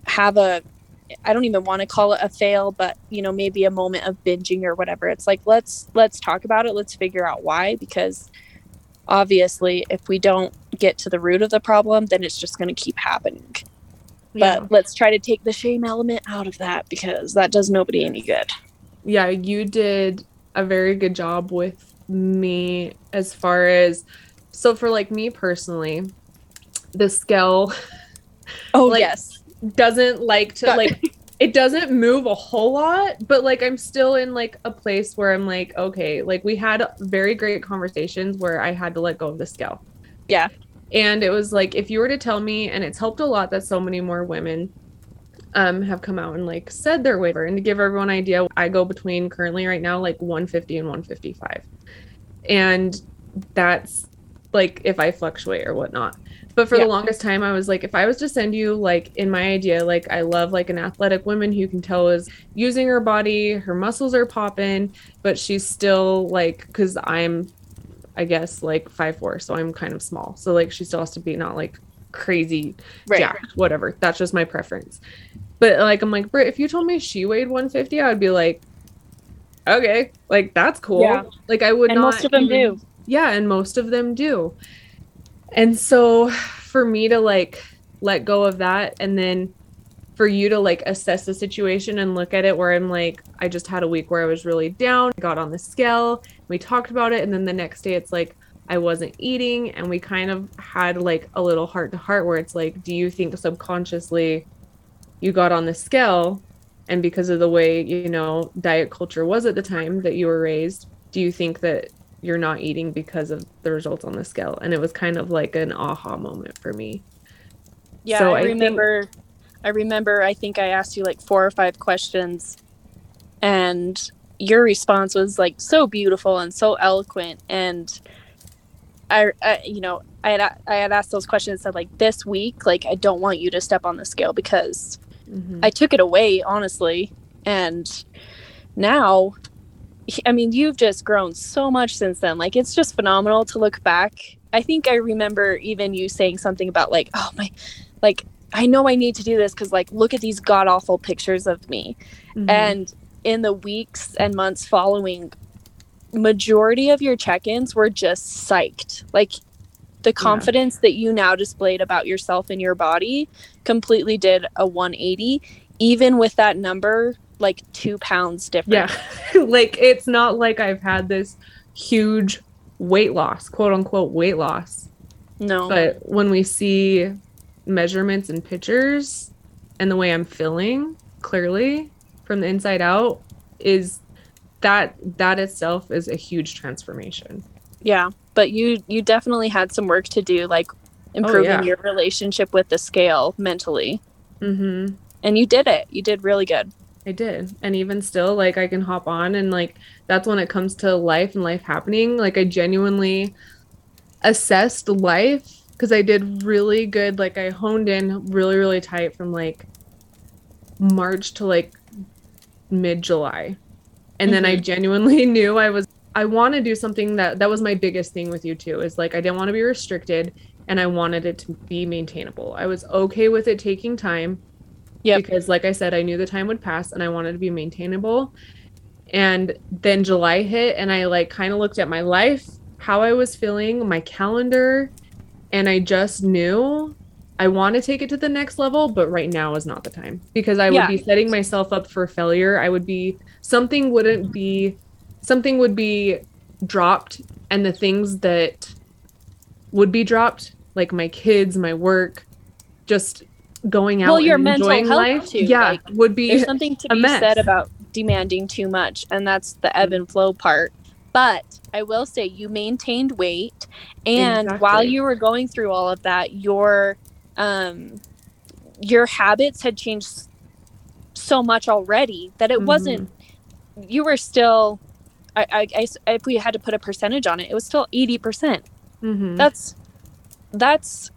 have a I don't even want to call it a fail, but you know, maybe a moment of binging or whatever. It's like let's let's talk about it. Let's figure out why because obviously if we don't get to the root of the problem, then it's just going to keep happening. Yeah. But let's try to take the shame element out of that because that does nobody any good. yeah, you did a very good job with me as far as so for like me personally, the scale Oh Like- yes. doesn't like to Got- like it doesn't move a whole lot, but like I'm still in like a place where I'm like, okay, like we had very great conversations where I had to let go of the scale. Yeah. And it was like if you were to tell me, and it's helped a lot that so many more women um have come out and like said their waiver and to give everyone an idea, I go between currently right now like 150 and 155. And that's like if I fluctuate or whatnot. But for Yeah. the longest time, I was like, if I was to send you like in my idea, like I love like an athletic woman who can tell is using her body, her muscles are popping, but she's still like, because I'm, I guess like five four, so I'm kind of small. So like she still has to be not like crazy Right. jacked, whatever. That's just my preference. But like I'm like, Britt, if you told me she weighed 150, I would be like, okay, like that's cool. Yeah. Like I would And not most of them even- do. yeah and most of them do and so for me to like let go of that and then for you to like assess the situation and look at it where i'm like i just had a week where i was really down got on the scale we talked about it and then the next day it's like i wasn't eating and we kind of had like a little heart to heart where it's like do you think subconsciously you got on the scale and because of the way you know diet culture was at the time that you were raised do you think that you're not eating because of the results on the scale and it was kind of like an aha moment for me Yeah, So I I think- remember. I remember. I think I asked you like four or five questions, and your response was like so beautiful and so eloquent. And I, I you know, I had I had asked those questions. Said like this week, like I don't want you to step on the scale because Mhm. I took it away honestly, and now. I mean, you've just grown so much since then. Like, it's just phenomenal to look back. I think I remember even you saying something about, like, oh, my, like, I know I need to do this because, like, look at these god awful pictures of me. Mhm. And in the weeks and months following, majority of your check-ins were just psyched. Like, the confidence that you now displayed about yourself and your body completely did a 180, even with that number like two pounds different. yeah like it's not like i've had this huge weight loss quote unquote weight loss No. but when we see measurements and pictures and the way i'm feeling clearly from the inside out is that that itself is a huge transformation yeah. But you you definitely had some work to do, like improving yeah. your relationship with the scale mentally. mm-hmm And you did it. You did really good. I did. And even still, like I can hop on and like that's when it comes to life and life happening. Like I genuinely assessed life because I did really good. Like I honed in really, really tight from like March to like mid July. And then I mm-hmm. genuinely knew I was I want to do something that that was my biggest thing with you too is like I didn't want to be restricted and I wanted it to be maintainable. I was okay with it taking time. Yep. Because like I said, I knew the time would pass and I wanted to be maintainable. And then July hit and I like kind of looked at my life, how I was feeling, my calendar, and I just knew I want to take it to the next level, but right now is not the time because I would be setting myself up for failure. I would be something wouldn't be something would be dropped and the things that would be dropped like my kids, my work, just going out Well, your mental health, life. too, Yeah, like, would be There's something to be mess. said about demanding too much, and that's the ebb and flow part. But I will say you maintained weight, and while you were going through all of that, your um, your habits had changed so much already that it wasn't. You were still. I, I, I, if we had to put a percentage on it, it was still 80%. Mhm. That's that's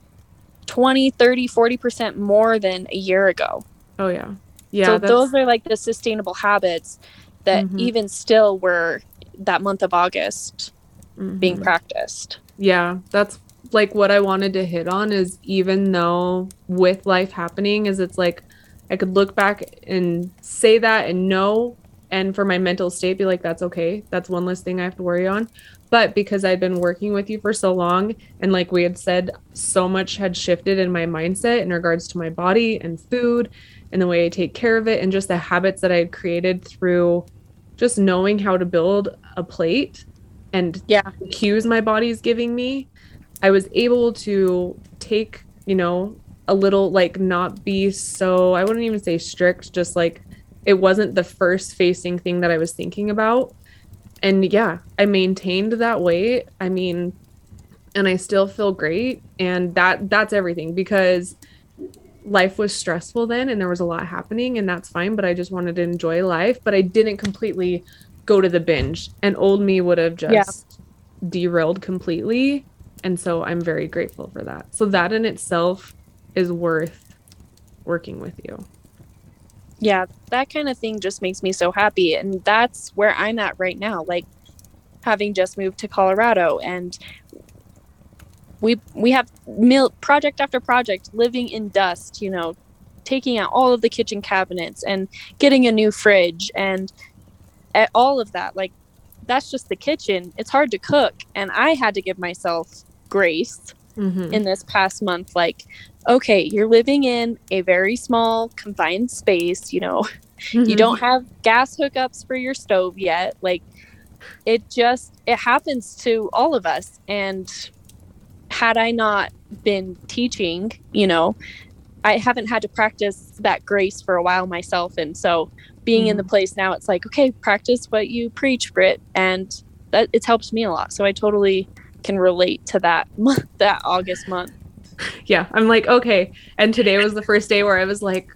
20, 30, 40% more than a year ago. Oh yeah. Yeah, so those are like the sustainable habits that Mhm. even still were that month of August being mhm. practiced. yeah that's like what i wanted to hit on is even though with life happening is it's like i could look back and say that and know and for my mental state be like that's okay that's one less thing i have to worry on but because i'd been working with you for so long and like we had said so much had shifted in my mindset in regards to my body and food and the way i take care of it and just the habits that i had created through just knowing how to build a plate and Yeah. cues my body's giving me i was able to take you know a little like not be so i wouldn't even say strict just like it wasn't the first facing thing that i was thinking about. And yeah i maintained that weight. I mean and i still feel great. And that that's everything because life was stressful then and there was a lot happening and that's fine but i just wanted to enjoy life but i didn't completely go to the binge and old me would have just Yeah. derailed completely and so i'm very grateful for that so that in itself is worth working with you Yeah, that kind of thing just makes me so happy. And that's where I'm at right now. Like having just moved to Colorado and we we have mil- project after project living in dust, you know, taking out all of the kitchen cabinets and getting a new fridge and a- all of that. Like that's just the kitchen. It's hard to cook and I had to give myself grace mm-hmm. in this past month like okay you're living in a very small confined space you know you don't have gas hookups for your stove yet like it just it happens to all of us and had i not been teaching you know i haven't had to practice that grace for a while myself. And so being in the mm. place now it's like okay practice what you preach Britt. and that it's helped me a lot. So i totally can relate to that month that august month. Yeah i'm like okay. And today was the first day where i was like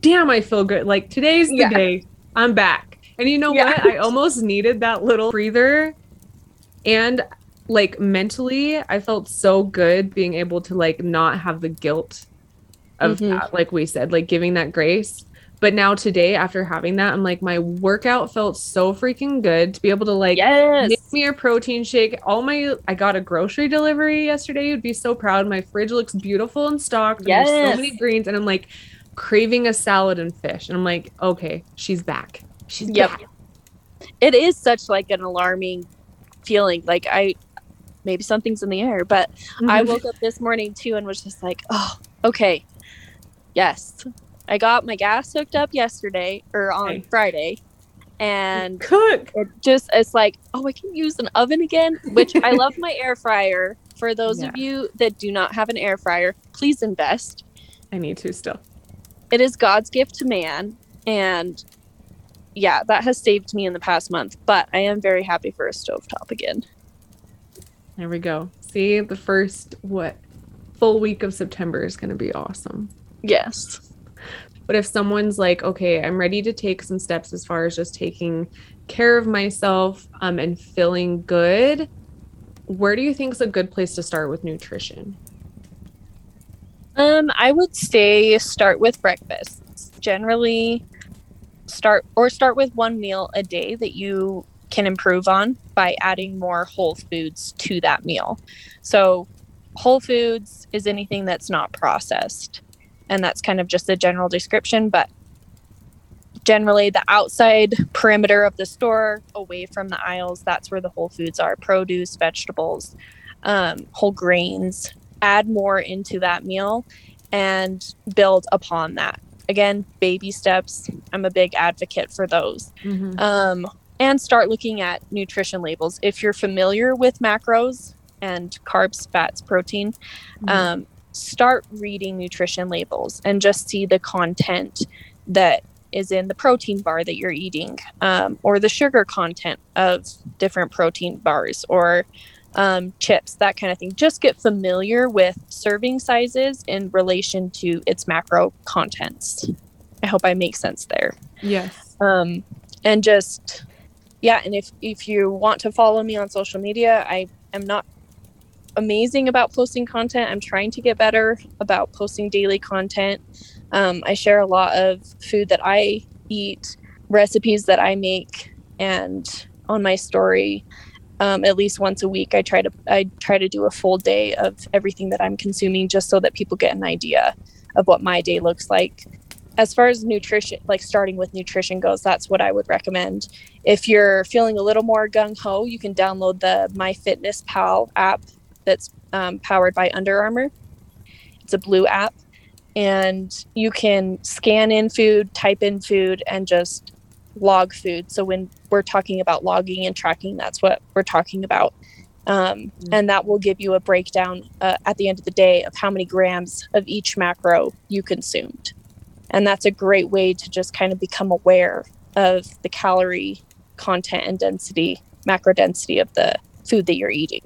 damn i feel good. Like today's the Yeah. day. I'm back. And you know Yeah. what? I almost needed that little breather. And like mentally i felt so good being able to like not have the guilt of Mhm. that like we said like giving that grace but now today after having that i'm like my workout felt so freaking good to be able to like yes Make me a protein shake. All my I got a grocery delivery yesterday. You'd be so proud. My fridge looks beautiful and stocked. and There's Yes. so many greens, and I'm like craving a salad and fish. And I'm like, okay, she's back. She's Yep. back. it is such like an alarming feeling like i maybe something's in the air but I Mhm. woke up this morning too and was just like, oh, okay. Yes. I got my gas hooked up yesterday or on Okay. Friday. And cook. it just, it's like, oh, I can use an oven again, which I love my air fryer. For those of you that do not have an air fryer, please invest. I need to still. It is God's gift to man. And yeah, that has saved me in the past month, but I am very happy for a stovetop again. There we go. See, the first what full week of September is going to be awesome. Yes. But if someone's like, okay, I'm ready to take some steps as far as just taking care of myself um, and feeling good, where do you think is a good place to start with nutrition? Um, I would say start with breakfast. Generally, start or start with one meal a day that you can improve on by adding more whole foods to that meal. So, whole foods is anything that's not processed. And that's kind of just a general description, but generally the outside perimeter of the store away from the aisles that's where the whole foods are produce vegetables um, whole grains add more into that meal and build upon that again baby steps i'm a big advocate for those Mhm. um, and start looking at nutrition labels if you're familiar with macros and carbs fats protein Mhm. um, start reading nutrition labels and just see the content that is in the protein bar that you're eating um, or the sugar content of different protein bars or um, chips that kind of thing just get familiar with serving sizes in relation to its macro contents i hope i make sense there yes. um, and just yeah and if if you want to follow me on social media i am not amazing about posting content. I'm trying to get better about posting daily content. Um, i share a lot of food that i eat recipes that i make and on my story um, at least once a week i try to i try to do a full day of everything that i'm consuming just so that people get an idea of what my day looks like as far as nutrition, like starting with nutrition goes, that's what I would recommend. If you're feeling a little more gung ho, you can download the MyFitnessPal app that's um, powered by Under Armour. It's a blue app, and you can scan in food, type in food, and just log food. So when we're talking about logging and tracking, that's what we're talking about. Um, Mm. and that will give you a breakdown uh, at the end of the day of how many grams of each macro you consumed and that's a great way to just kind of become aware of the calorie content and density macro density of the food that you're eating.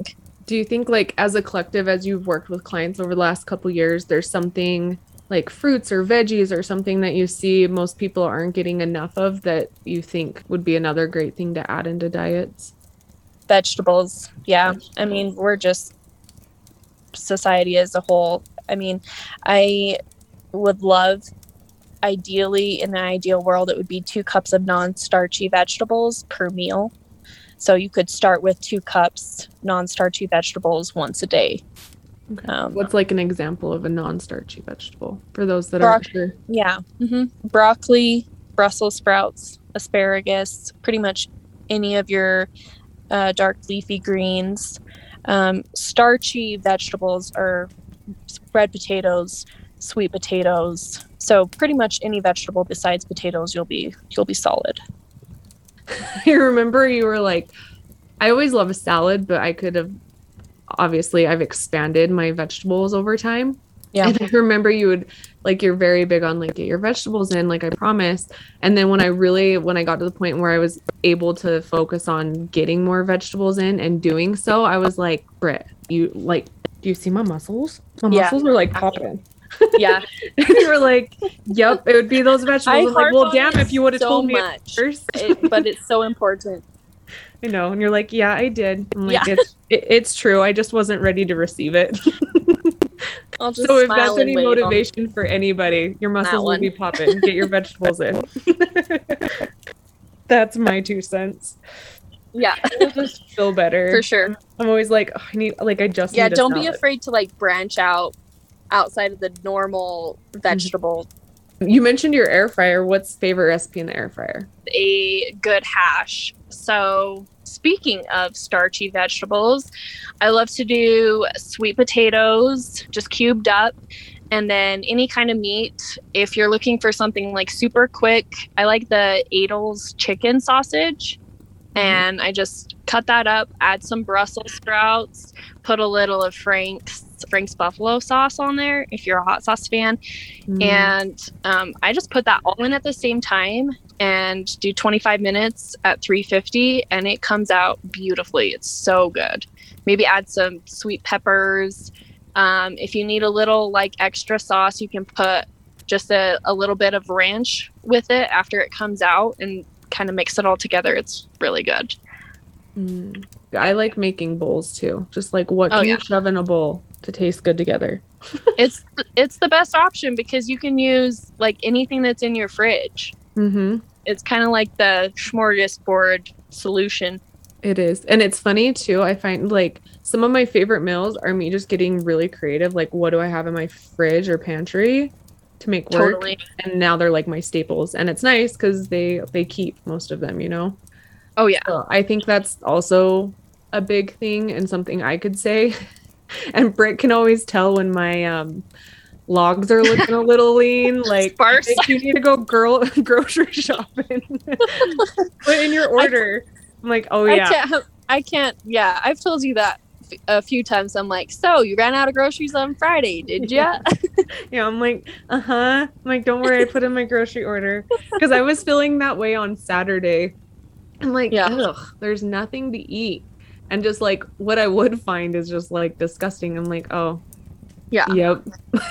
Do you think like as a collective as you've worked with clients over the last couple years there's something like fruits or veggies or something that you see most people aren't getting enough of that you think would be another great thing to add into diets? vegetables. Yeah. I mean we're just society as a whole. I mean i would love ideally in an ideal world it would be two cups of non-starchy vegetables per meal so you could start with two cups non-starchy vegetables once a day Okay. um, What's like an example of a non-starchy vegetable for those that Broc- aren't sure? Yeah. hmm Broccoli, Brussels sprouts, asparagus, pretty much any of your uh, dark leafy greens. Um, starchy vegetables are red potatoes, sweet potatoes. So pretty much any vegetable besides potatoes, you'll be you'll be solid. I remember you were like, I always love a salad, but I could have obviously I've expanded my vegetables over time. Yeah. And I remember you would like you're very big on like get your vegetables in, like I promised. And then when I really when I got to the point where I was able to focus on getting more vegetables in and doing so, I was like, Britt, you like do you see my muscles? My Yeah. muscles are like popping. Yeah. And you were like, Yep, it would be those vegetables. Like, well damn if you would have so told me much, first. it, but it's so important. I know. And you're like, yeah, I did. I'm like, Yeah. it's, it, it's true. I just wasn't ready to receive it. I'll just so if that's any motivation for anybody, your muscles will be popping. Get your vegetables in. that's my two cents. Yeah, It'll just feel better. for sure. I'm always like, oh, I need, like, I just yeah don't be afraid to like branch out outside of the normal vegetable. You mentioned your air fryer. What's favorite recipe in the air fryer? a good hash. So speaking of starchy vegetables i love to do sweet potatoes just cubed up. And then any kind of meat. If you're looking for something like super quick i like the Aidells chicken sausage. Mm-hmm. And I just cut that up, add some Brussels sprouts, put a little of Frank's Frank's buffalo sauce on there if you're a hot sauce fan, Mm. and um, I just put that all in at the same time and do 25 minutes at 350, and it comes out beautifully. It's so good. Maybe add some sweet peppers. Um, if you need a little like extra sauce, you can put just a, a little bit of ranch with it after it comes out and kind of mix it all together. It's really good. Mm. I like making bowls too. Just like what Oh, can yeah. you shove in a bowl to taste good together? it's it's the best option because you can use like anything that's in your fridge. Mm-hmm. It's kind of like the smorgasbord solution. It is. And it's funny too. I find like some of my favorite meals are me just getting really creative. Like, what do I have in my fridge or pantry to make work? Totally. And now they're like my staples. And it's nice because they they keep most of them, you know? Oh yeah. So I think that's also a big thing and something I could say. and Britt can always tell when my um logs are looking a little lean. Like Sparse. you need to go girl grocery shopping. Put in your order. I'm like, oh yeah. I can't. I can't. Yeah, I've told you that a few times. I'm like, so you ran out of groceries on Friday, did ya? Yeah, I'm like, uh huh. I'm like, don't worry, I put in my grocery order because I was feeling that way on Saturday. I'm like, Yeah. ugh, there's nothing to eat, and just like what I would find is just like disgusting. I'm like, oh, Yeah. yep,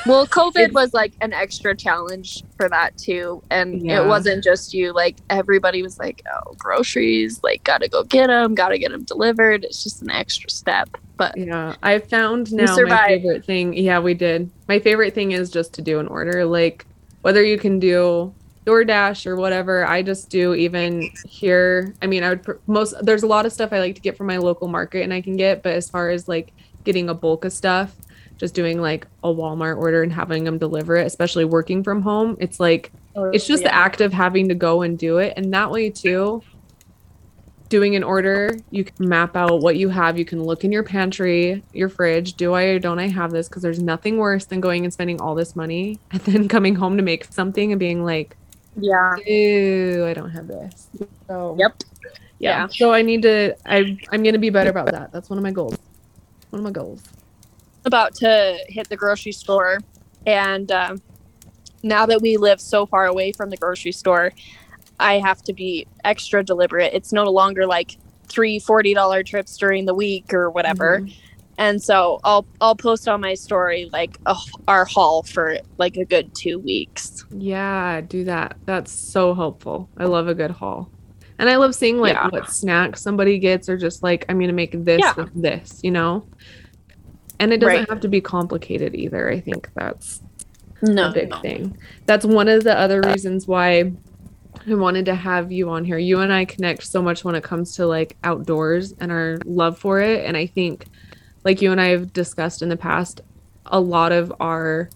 well, COVID was like an extra challenge for that too, and Yeah. it wasn't just you. Like everybody was like, oh, groceries, like gotta go get them, gotta get them delivered. It's just an extra step. But yeah. I found now my favorite thing. Yeah, we did. My favorite thing is just to do an order, like whether you can do DoorDash or whatever. I just do even here. I mean, I would pr- most there's a lot of stuff I like to get from my local market and I can get, but as far as like getting a bulk of stuff, just doing like a Walmart order and having them deliver it, especially working from home, it's like oh, it's just the act of having to go and do it and that way too doing an order you can map out what you have you can look in your pantry your fridge do i or don't i have this because there's nothing worse than going and spending all this money and then coming home to make something and being like yeah. ew i don't have this so Yep. yeah, Yeah. so i need to i i'm gonna be better about that that's one of my goals one of my goals about to hit the grocery store and um, now that we live so far away from the grocery store i have to be extra deliberate it's no longer like three forty dollar trips during the week or whatever Mhm. And so i'll i'll post on my story like oh, our haul for like a good two weeks Yeah, do that. That's so helpful. I love a good haul. And I love seeing like Yeah. what snacks somebody gets or just like I'm gonna make this Yeah. with this, you know? And it doesn't Right. have to be complicated either. I think that's no a big thing. That's one of the other reasons why I wanted to have you on here. You and I connect so much when it comes to like outdoors and our love for it. And I think, like you and I have discussed in the past, a lot of our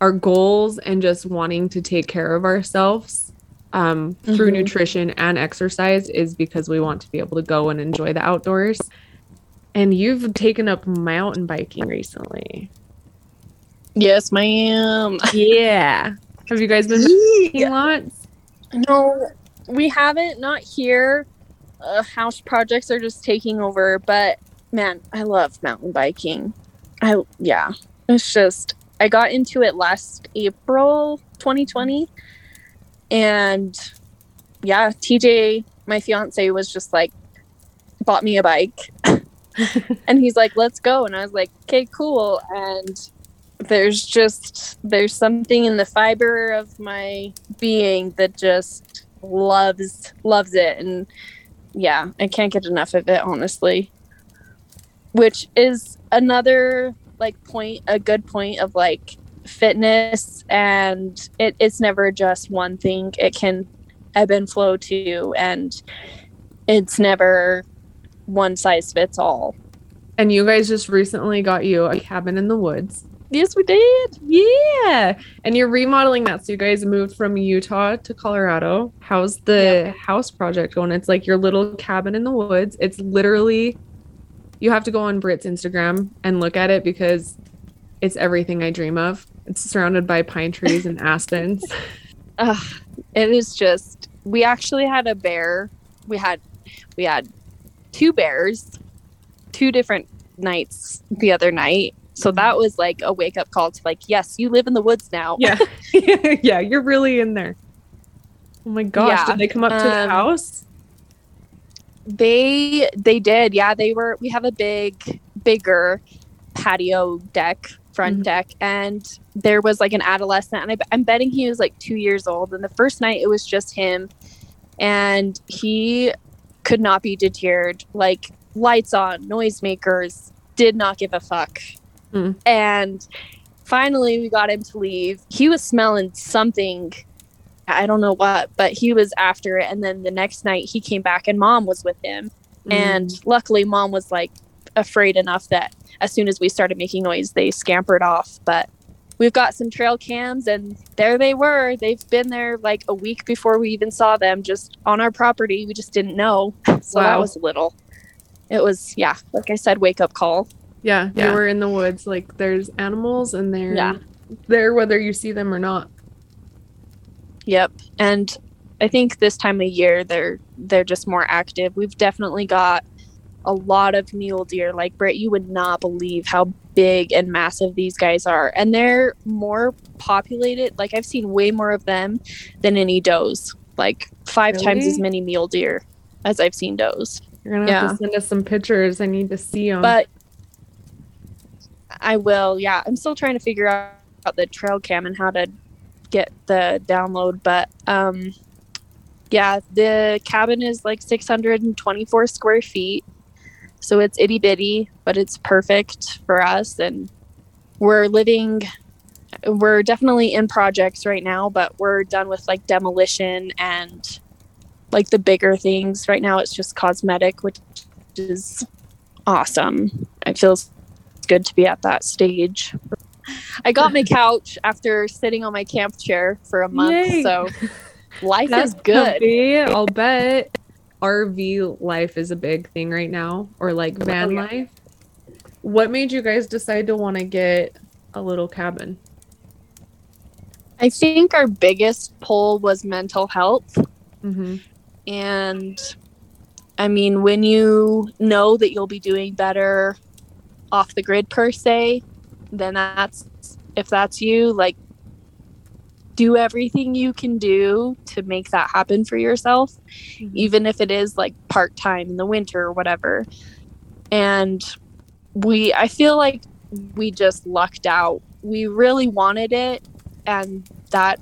our goals and just wanting to take care of ourselves um, through Mhm. nutrition and exercise is because we want to be able to go and enjoy the outdoors. And you've taken up mountain biking recently. yes ma'am Yeah. Have you guys been biking lots? No, we haven't. Not here. Uh, house projects are just taking over. But man, I love mountain biking. I yeah, it's just I got into it last April 2020, and yeah, TJ, my fiance, was just like bought me a bike, and he's like, "Let's go," and I was like, "Okay, cool." And there's just there's something in the fiber of my being that just loves loves it. And yeah i can't get enough of it honestly which is another like point a good point of like fitness and it, it's never just one thing it can ebb and flow too and it's never one size fits all And you guys just recently got you a cabin in the woods. yes we did Yeah. And you're remodeling that. So you guys moved from Utah to Colorado. How's the house project going? It's like your little cabin in the woods. It's literally, you have to go on Britt's Instagram and look at it because it's everything I dream of. It's surrounded by pine trees and aspens. Ugh, it is just we actually had a bear we had we had two bears two different nights the other night so that was like a wake up call to like yes you live in the woods now Yeah. yeah. You're really in there. Oh my gosh. Yeah. Did they come up to the Um, house? They they did yeah they were we have a big bigger patio deck front Mhm. deck and there was like an adolescent and I, i'm betting he was like two years old and the first night it was just him and he could not be deterred like lights on noisemakers did not give a fuck Hmm. and finally we got him to leave he was smelling something I don't know what, but he was after it. And then the next night he came back and mom was with him. Mm. And luckily, mom was like afraid enough that as soon as we started making noise, they scampered off. But we've got some trail cams, and there they were. They've been there like a week before we even saw them, just on our property. We just didn't know. So that was a little. It was, yeah, like I said, wake up call. yeah, Yeah. you were in the woods. Like there's animals and they're Yeah. there whether you see them or not. Yep. And I think this time of year they're they're just more active. We've definitely got a lot of mule deer. Like Britt, you would not believe how big and massive these guys are. And they're more populated. Like I've seen way more of them than any does. Like five times as many mule deer as I've seen does. You're gonna have to send us some pictures. I need to see them. But I will, yeah. I'm still trying to figure out the trail cam and how to get the download. But um yeah, the cabin is like 624 square feet. So it's itty bitty, but it's perfect for us. And we're living, we're definitely in projects right now, but we're done with like demolition and like the bigger things. Right now, it's just cosmetic, which is awesome. It feels good to be at that stage. I got my couch after sitting on my camp chair for a month, Yay. so life That's is good. comfy, I'll bet. RV life is a big thing right now, or like van Oh, yeah. life. What made you guys decide to want to get a little cabin? I think our biggest pull was mental health. Mm-hmm. And I mean, when you know that you'll be doing better off the grid per se, then that's if that's you, like do everything you can do to make that happen for yourself, even if it is like part time in the winter or whatever. And we, I feel like we just lucked out. We really wanted it, and that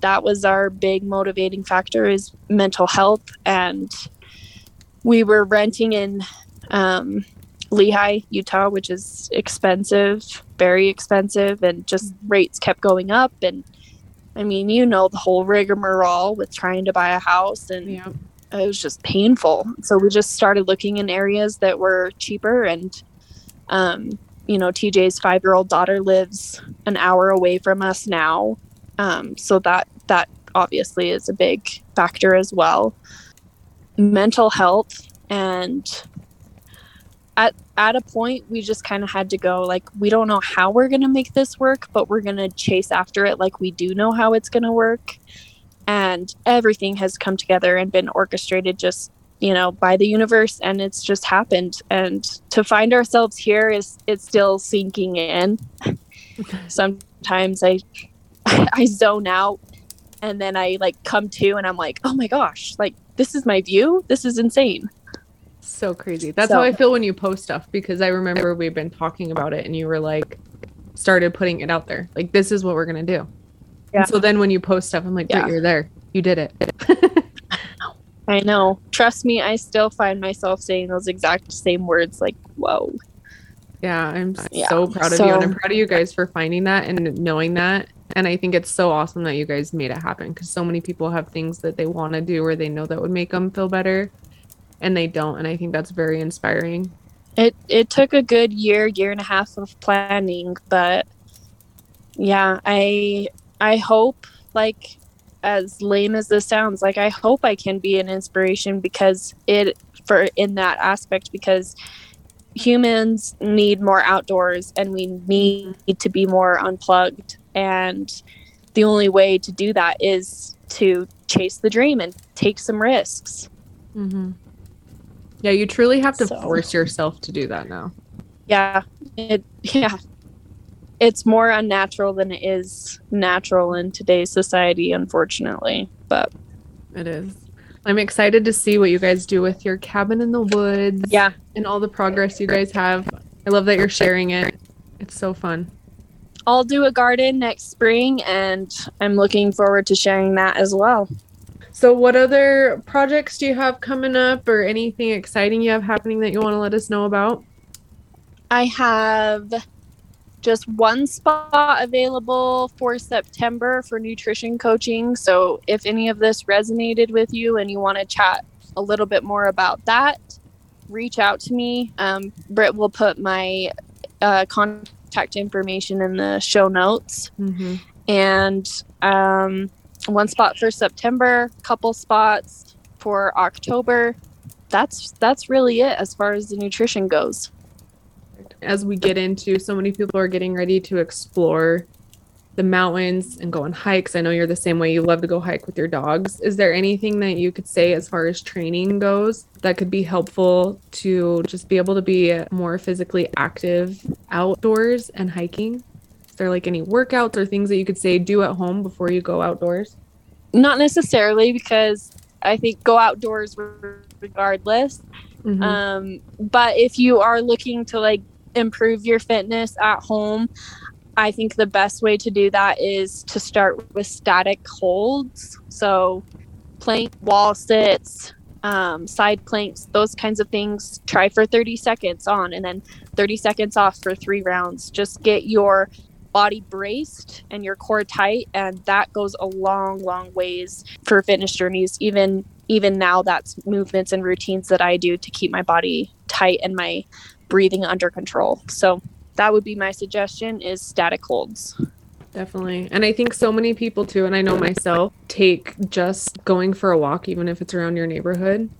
that was our big motivating factor is mental health and we were renting in um, Lehi utah which is expensive very expensive and just rates kept going up. And i mean you know the whole rigmarole with trying to buy a house and Yeah. it was just painful. So we just started looking in areas that were cheaper and um, you know tj's five year old daughter lives an hour away from us now. Um, so that that obviously is a big factor as well. Mental health and at at a point we just kind of had to go like we don't know how we're going to make this work but we're going to chase after it like we do know how it's going to work. And everything has come together and been orchestrated just you know by the universe and it's just happened. And to find ourselves here is it's still sinking in. Sometimes i i zone out and then i like come to and i'm like oh my gosh like this is my view? This is insane So crazy. That's So- how I feel when you post stuff because I remember we've been talking about it and you were like, started putting it out there. Like, this is what we're going to do. Yeah. And so then when you post stuff, I'm like, Yeah. You're there. You did it. i know trust me i still find myself saying those exact same words like whoa Yeah, I'm Yeah. so proud of you, and I'm proud of you guys for finding that and knowing that. And I think it's so awesome that you guys made it happen because so many people have things that they want to do or they know that would make them feel better, and they don't. And I think that's very inspiring. it it took a good year year and a half of planning but yeah i i hope like as lame as this sounds like i hope i can be an inspiration because it for in that aspect because humans need more outdoors and we need to be more unplugged and the only way to do that is to chase the dream and take some risks Mm-hmm. Yeah, you truly have to So- force yourself to do that now. yeah it yeah it's more unnatural than it is natural in today's society unfortunately but It is. I'm excited to see what you guys do with your cabin in the woods. yeah And all the progress you guys have. I love that you're sharing it. It's so fun. i'll do a garden next spring and i'm looking forward to sharing that as well So, what other projects do you have coming up or anything exciting you have happening that you want to let us know about? i have just one spot available for September for nutrition coaching. So if any of this resonated with you and you want to chat a little bit more about that, reach out to me. Um, Britt will put my uh, contact information in the show notes. Mm-hmm. And um, one spot for September, couple spots for October. That's that's really it as far as the nutrition goes. As we get into, so many people are getting ready to explore the mountains and go on hikes. I know you're the same way. You love to go hike with your dogs. Is there anything that you could say as far as training goes that could be helpful to just be able to be more physically active outdoors and hiking? There like any workouts or things that you could say do at home before you go outdoors? Not necessarily because I think go outdoors regardless. Mhm. Um, but if you are looking to like improve your fitness at home, I think the best way to do that is to start with static holds. So, plank, wall sits, um, side planks, those kinds of things. Try for 30 seconds on and then 30 seconds off for three rounds. Just get your body braced and your core tight and that goes a long long ways for fitness journeys even even now that's movements and routines that i do to keep my body tight and my breathing under control so that would be my suggestion is static holds Definitely. And I think so many people too, and I know myself, take just going for a walk, even if it's around your neighborhood.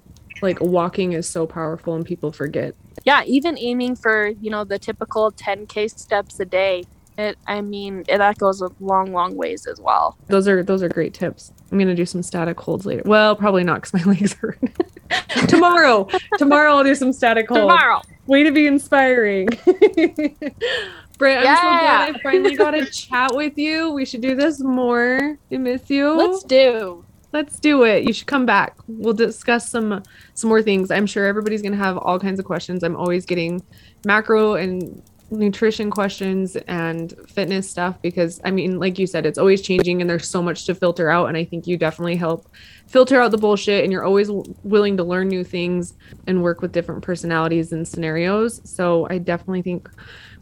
Like walking is so powerful and people forget. yeah even aiming for you know the typical 10k steps a day it i mean it, that goes a long long ways as well Those are those are great tips. I'm gonna do some static holds later. Well, probably not because my legs hurt. Tomorrow. Tomorrow I'll do some static holds. tomorrow Way to be inspiring. Britt, I'm so glad I finally got to chat with you. We should do this more. I miss you. let's do Let's do it. You should come back. We'll discuss some some more things. I'm sure everybody's gonna have all kinds of questions. I'm always getting macro and nutrition questions and fitness stuff because I mean, like you said, it's always changing and there's so much to filter out. And I think you definitely help filter out the bullshit. And you're always w- willing to learn new things and work with different personalities and scenarios. So I definitely think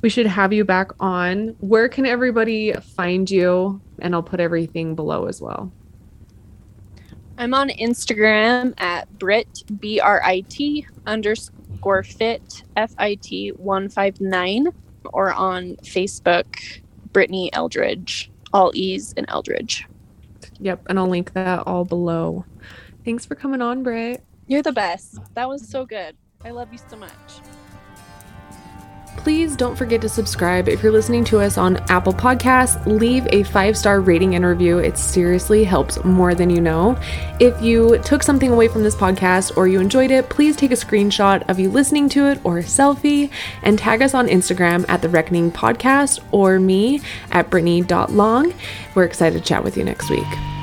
we should have you back on. Where can everybody find you? And I'll put everything below as well. i'm on instagram at brit b-r-i-t underscore fit f-i-t 159 or on facebook brittany eldridge all e's in eldridge Yep, and I'll link that all below. Thanks for coming on, Britt. you're the best that was so good i love you so much Please don't forget to subscribe. If you're listening to us on Apple Podcasts, leave a five star rating and review. It seriously helps more than you know. If you took something away from this podcast or you enjoyed it, please take a screenshot of you listening to it or a selfie and tag us on Instagram at The Reckoning Podcast or me at Brittany.long. We're excited to chat with you next week.